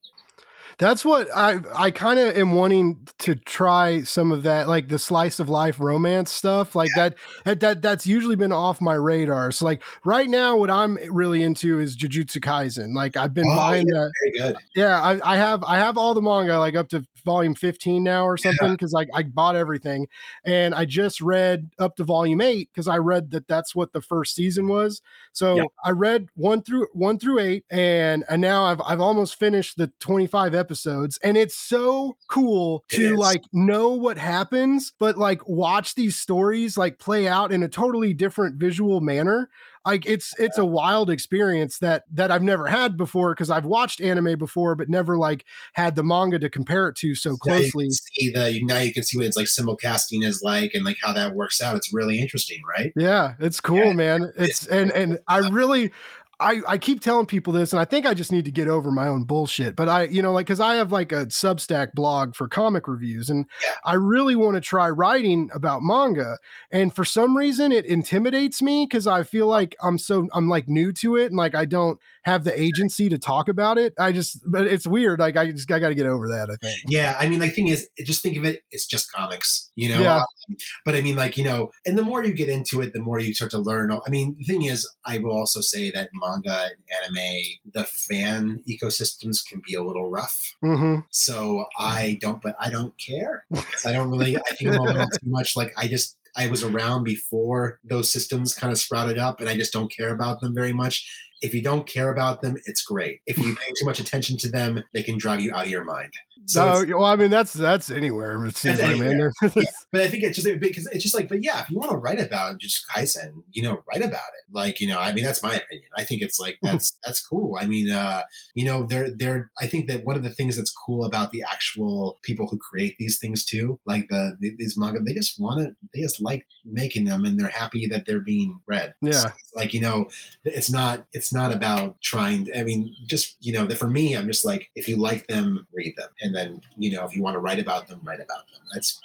That's what I, I kind of am wanting to try some of that, like the slice of life romance stuff, like that, that, that, that's usually been off my radar. So like right now, what I'm really into is Jujutsu Kaisen. Like I've been Oh, buying that. Very good. Yeah, I, I have I have all the manga like up to volume 15 now or something because like I bought everything and I just read up to volume eight because I read that that's what the first season was. So Yeah. I read one through one through eight and and now I've I've almost finished the 25 episodes and it's so cool It to is. like know what happens but like watch these stories like play out in a totally different visual manner like it's it's a wild experience that that I've never had before because I've watched anime before but never like had the manga to compare it to so closely. see the now you can see what it's like simulcasting is like and like how that works out. It's really interesting, right? Yeah, it's cool, Yeah, man. It's and and I really I, I keep telling people this, and I think I just need to get over my own bullshit. But I, you know, like, cause I have like a Substack blog for comic reviews, and Yeah. I really want to try writing about manga. And for some reason, it intimidates me because I feel like I'm so I'm like new to it, and like I don't have the agency to talk about it. I just, but it's weird. Like I just I got to get over that. I think. Yeah, I mean, like, thing is, just think of it. It's just comics, you know. Yeah. Um, but I mean, like, you know, and the more you get into it, the more you start to learn. I mean, the thing is, I will also say that manga and anime, the fan ecosystems can be a little rough. hmm So I don't, but I don't care. I don't really. I think I'm a little too much. Like I just, I was around before those systems kind of sprouted up, and I just don't care about them very much. If you don't care about them, it's great. If you pay too much attention to them, they can drive you out of your mind. So, well, I mean, that's that's anywhere. It seems man. anywhere. There- yeah, but I think it's just because it's just like, but yeah, if you want to write about Jujutsu Kaisen, you know, write about it. Like, you know, I mean, that's my opinion. I think it's like that's that's cool. I mean, uh, you know, they're they're. I think that one of the things that's cool about the actual people who create these things too, like the, the these manga, they just want to, they just like making them, and they're happy that they're being read. Yeah. So like you know, it's not it's not about trying. I mean, just you know, for me, I'm just like, if you like them, read them, and then you know, if you want to write about them, write about them. That's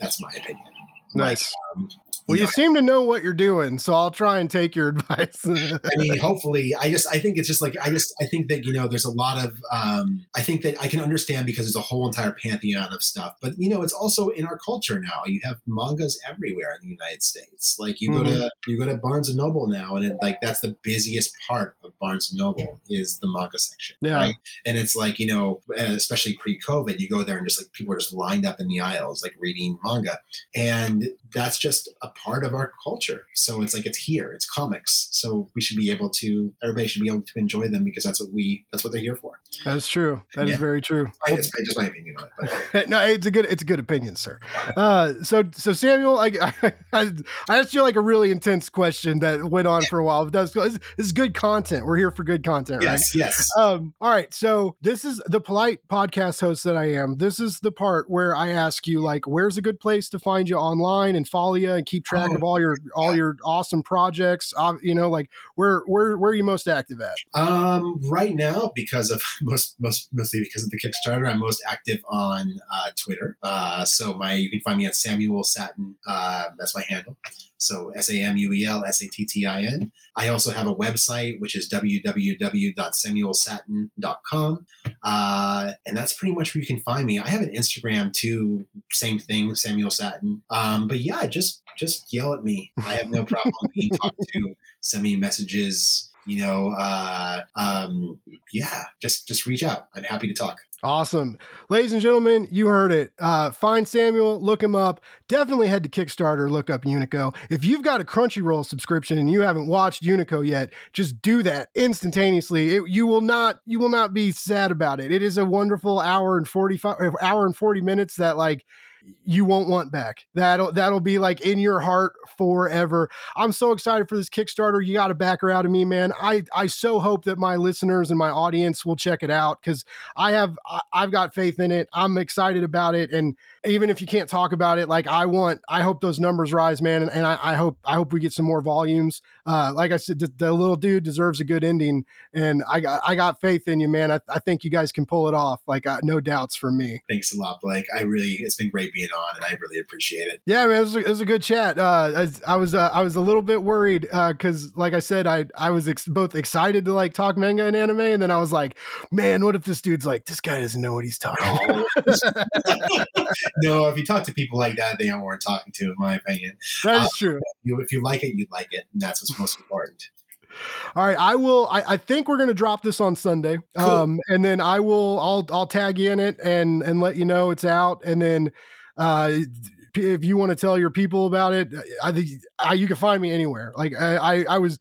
that's my opinion. Nice. Um, Well, you you seem to know what you're doing, so I'll try and take your advice. I mean, hopefully, I just, I think it's just like, I just, I think that, you know, there's a lot of, um, I think that I can understand because there's a whole entire pantheon of stuff, but, you know, it's also in our culture now. You have mangas everywhere in the United States. Like you go to, you go to Barnes and Noble now, and it, like, that's the busiest part of Barnes and Noble is the manga section. Yeah. Right. And it's like, you know, especially pre COVID, you go there and just like people are just lined up in the aisles, like reading manga. And that's just a part of our culture. So it's like it's here, it's comics. So we should be able to everybody should be able to enjoy them because that's what we that's what they're here for. That's true. That is Yeah. very true. I, it's just my opinion on it. But no, it's a good it's a good opinion, sir. Uh, so so Samuel, I, I I asked you like a really intense question that went on for a while. But that's this is good content. We're here for good content, right? yes, yes. Um, all right. So this is the polite podcast host that I am. This is the part where I ask you, like, where's a good place to find you online and follow you and keep track of all your all your awesome projects. Uh, you know, like where where where are you most active at? Um, right now, because of most most mostly because of the Kickstarter, I'm most active on uh, Twitter. Uh, so my you can find me at Samuel Sattin. Uh, that's my handle. So S A M U E L S A T T I N. I also have a website which is www.samuelsattin.com, uh, and that's pretty much where you can find me. I have an Instagram too, same thing, Samuel Sattin. Um, but yeah, just just yell at me. I have no problem being talked to. Send me messages you know uh um yeah just just reach out i'm happy to talk Awesome. Ladies and gentlemen, you heard it. Uh, find Samuel, look him up. Definitely head to Kickstarter, look up Unico. If you've got a Crunchyroll subscription and you haven't watched Unico yet, just do that instantaneously. It, you will not you will not be sad about it. It is a wonderful hour and 45 uh, hour and 40 minutes that like you won't want back. That'll that'll be like in your heart forever. I'm so excited for this Kickstarter. You got to back her out of me, man. I I so hope that my listeners and my audience will check it out because I have I've got faith in it. I'm excited about it, and even if you can't talk about it, like I want, I hope those numbers rise, man, and, and I, I hope I hope we get some more volumes. Uh, like I said, the, the little dude deserves a good ending, and I got I got faith in you, man. I, I think you guys can pull it off. Like uh, no doubts for me. thanks a lot blake i really it's been great being on and i really appreciate it Yeah, man, it was a, it was a good chat. Uh, as I was uh, I was a little bit worried because, like I said, I I was ex- both excited to like talk manga and anime, and then I was like, man, what if this dude's like, this guy doesn't know what he's talking. about. no if you talk to people like that they aren't worth talking to in my opinion that is true. you, if you like it you like it and that's what's most important All right, I will. I, I think we're gonna drop this on Sunday, Cool. um, and then I will. I'll I'll tag you in it and and let you know it's out, and then. Uh, if you want to tell your people about it, I think I, you can find me anywhere. Like I, I, I was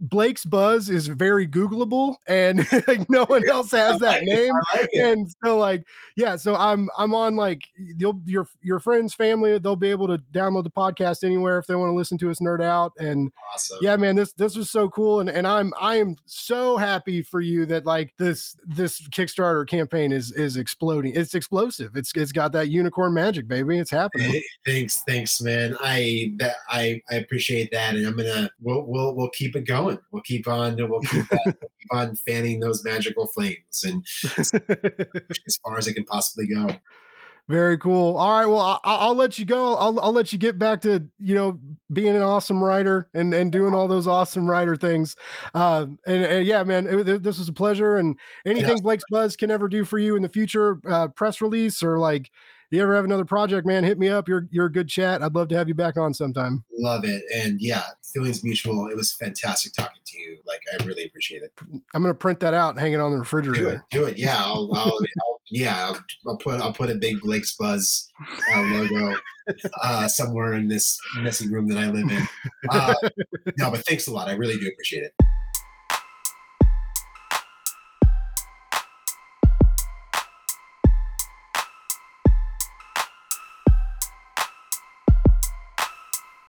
Blake's Buzz is very Googleable, and like, no one else has that name. Like and so like yeah so i'm i'm on like you'll your your friends family they'll be able to download the podcast anywhere if they want to listen to us nerd out. And awesome. yeah man this this was so cool and and i'm i am so happy for you that like this this kickstarter campaign is is exploding. It's explosive. It's it's got that unicorn magic baby. It's happening. Thanks thanks man. I that i i appreciate that and i'm gonna we'll we'll, we'll keep it going we'll keep on we'll keep, that, we'll keep on fanning those magical flames and as far as it can possibly go Very cool. All right. Well, I, I'll let you go. I'll, I'll let you get back to you know being an awesome writer and and doing all those awesome writer things. Uh, and, and yeah, man, it- this was a pleasure. And anything Blake's Buzz can ever do for you in the future, uh, press release or like you ever have another project, man, hit me up. You're you're a good chat. I'd love to have you back on sometime. love it and yeah feelings mutual it was fantastic talking to you like i really appreciate it I'm gonna print that out and hang it on the do it refrigerator. do it yeah i'll, I'll, I'll yeah I'll, I'll put i'll put a big blake's buzz uh, logo uh somewhere in this messy room that i live in uh no but thanks a lot i really do appreciate it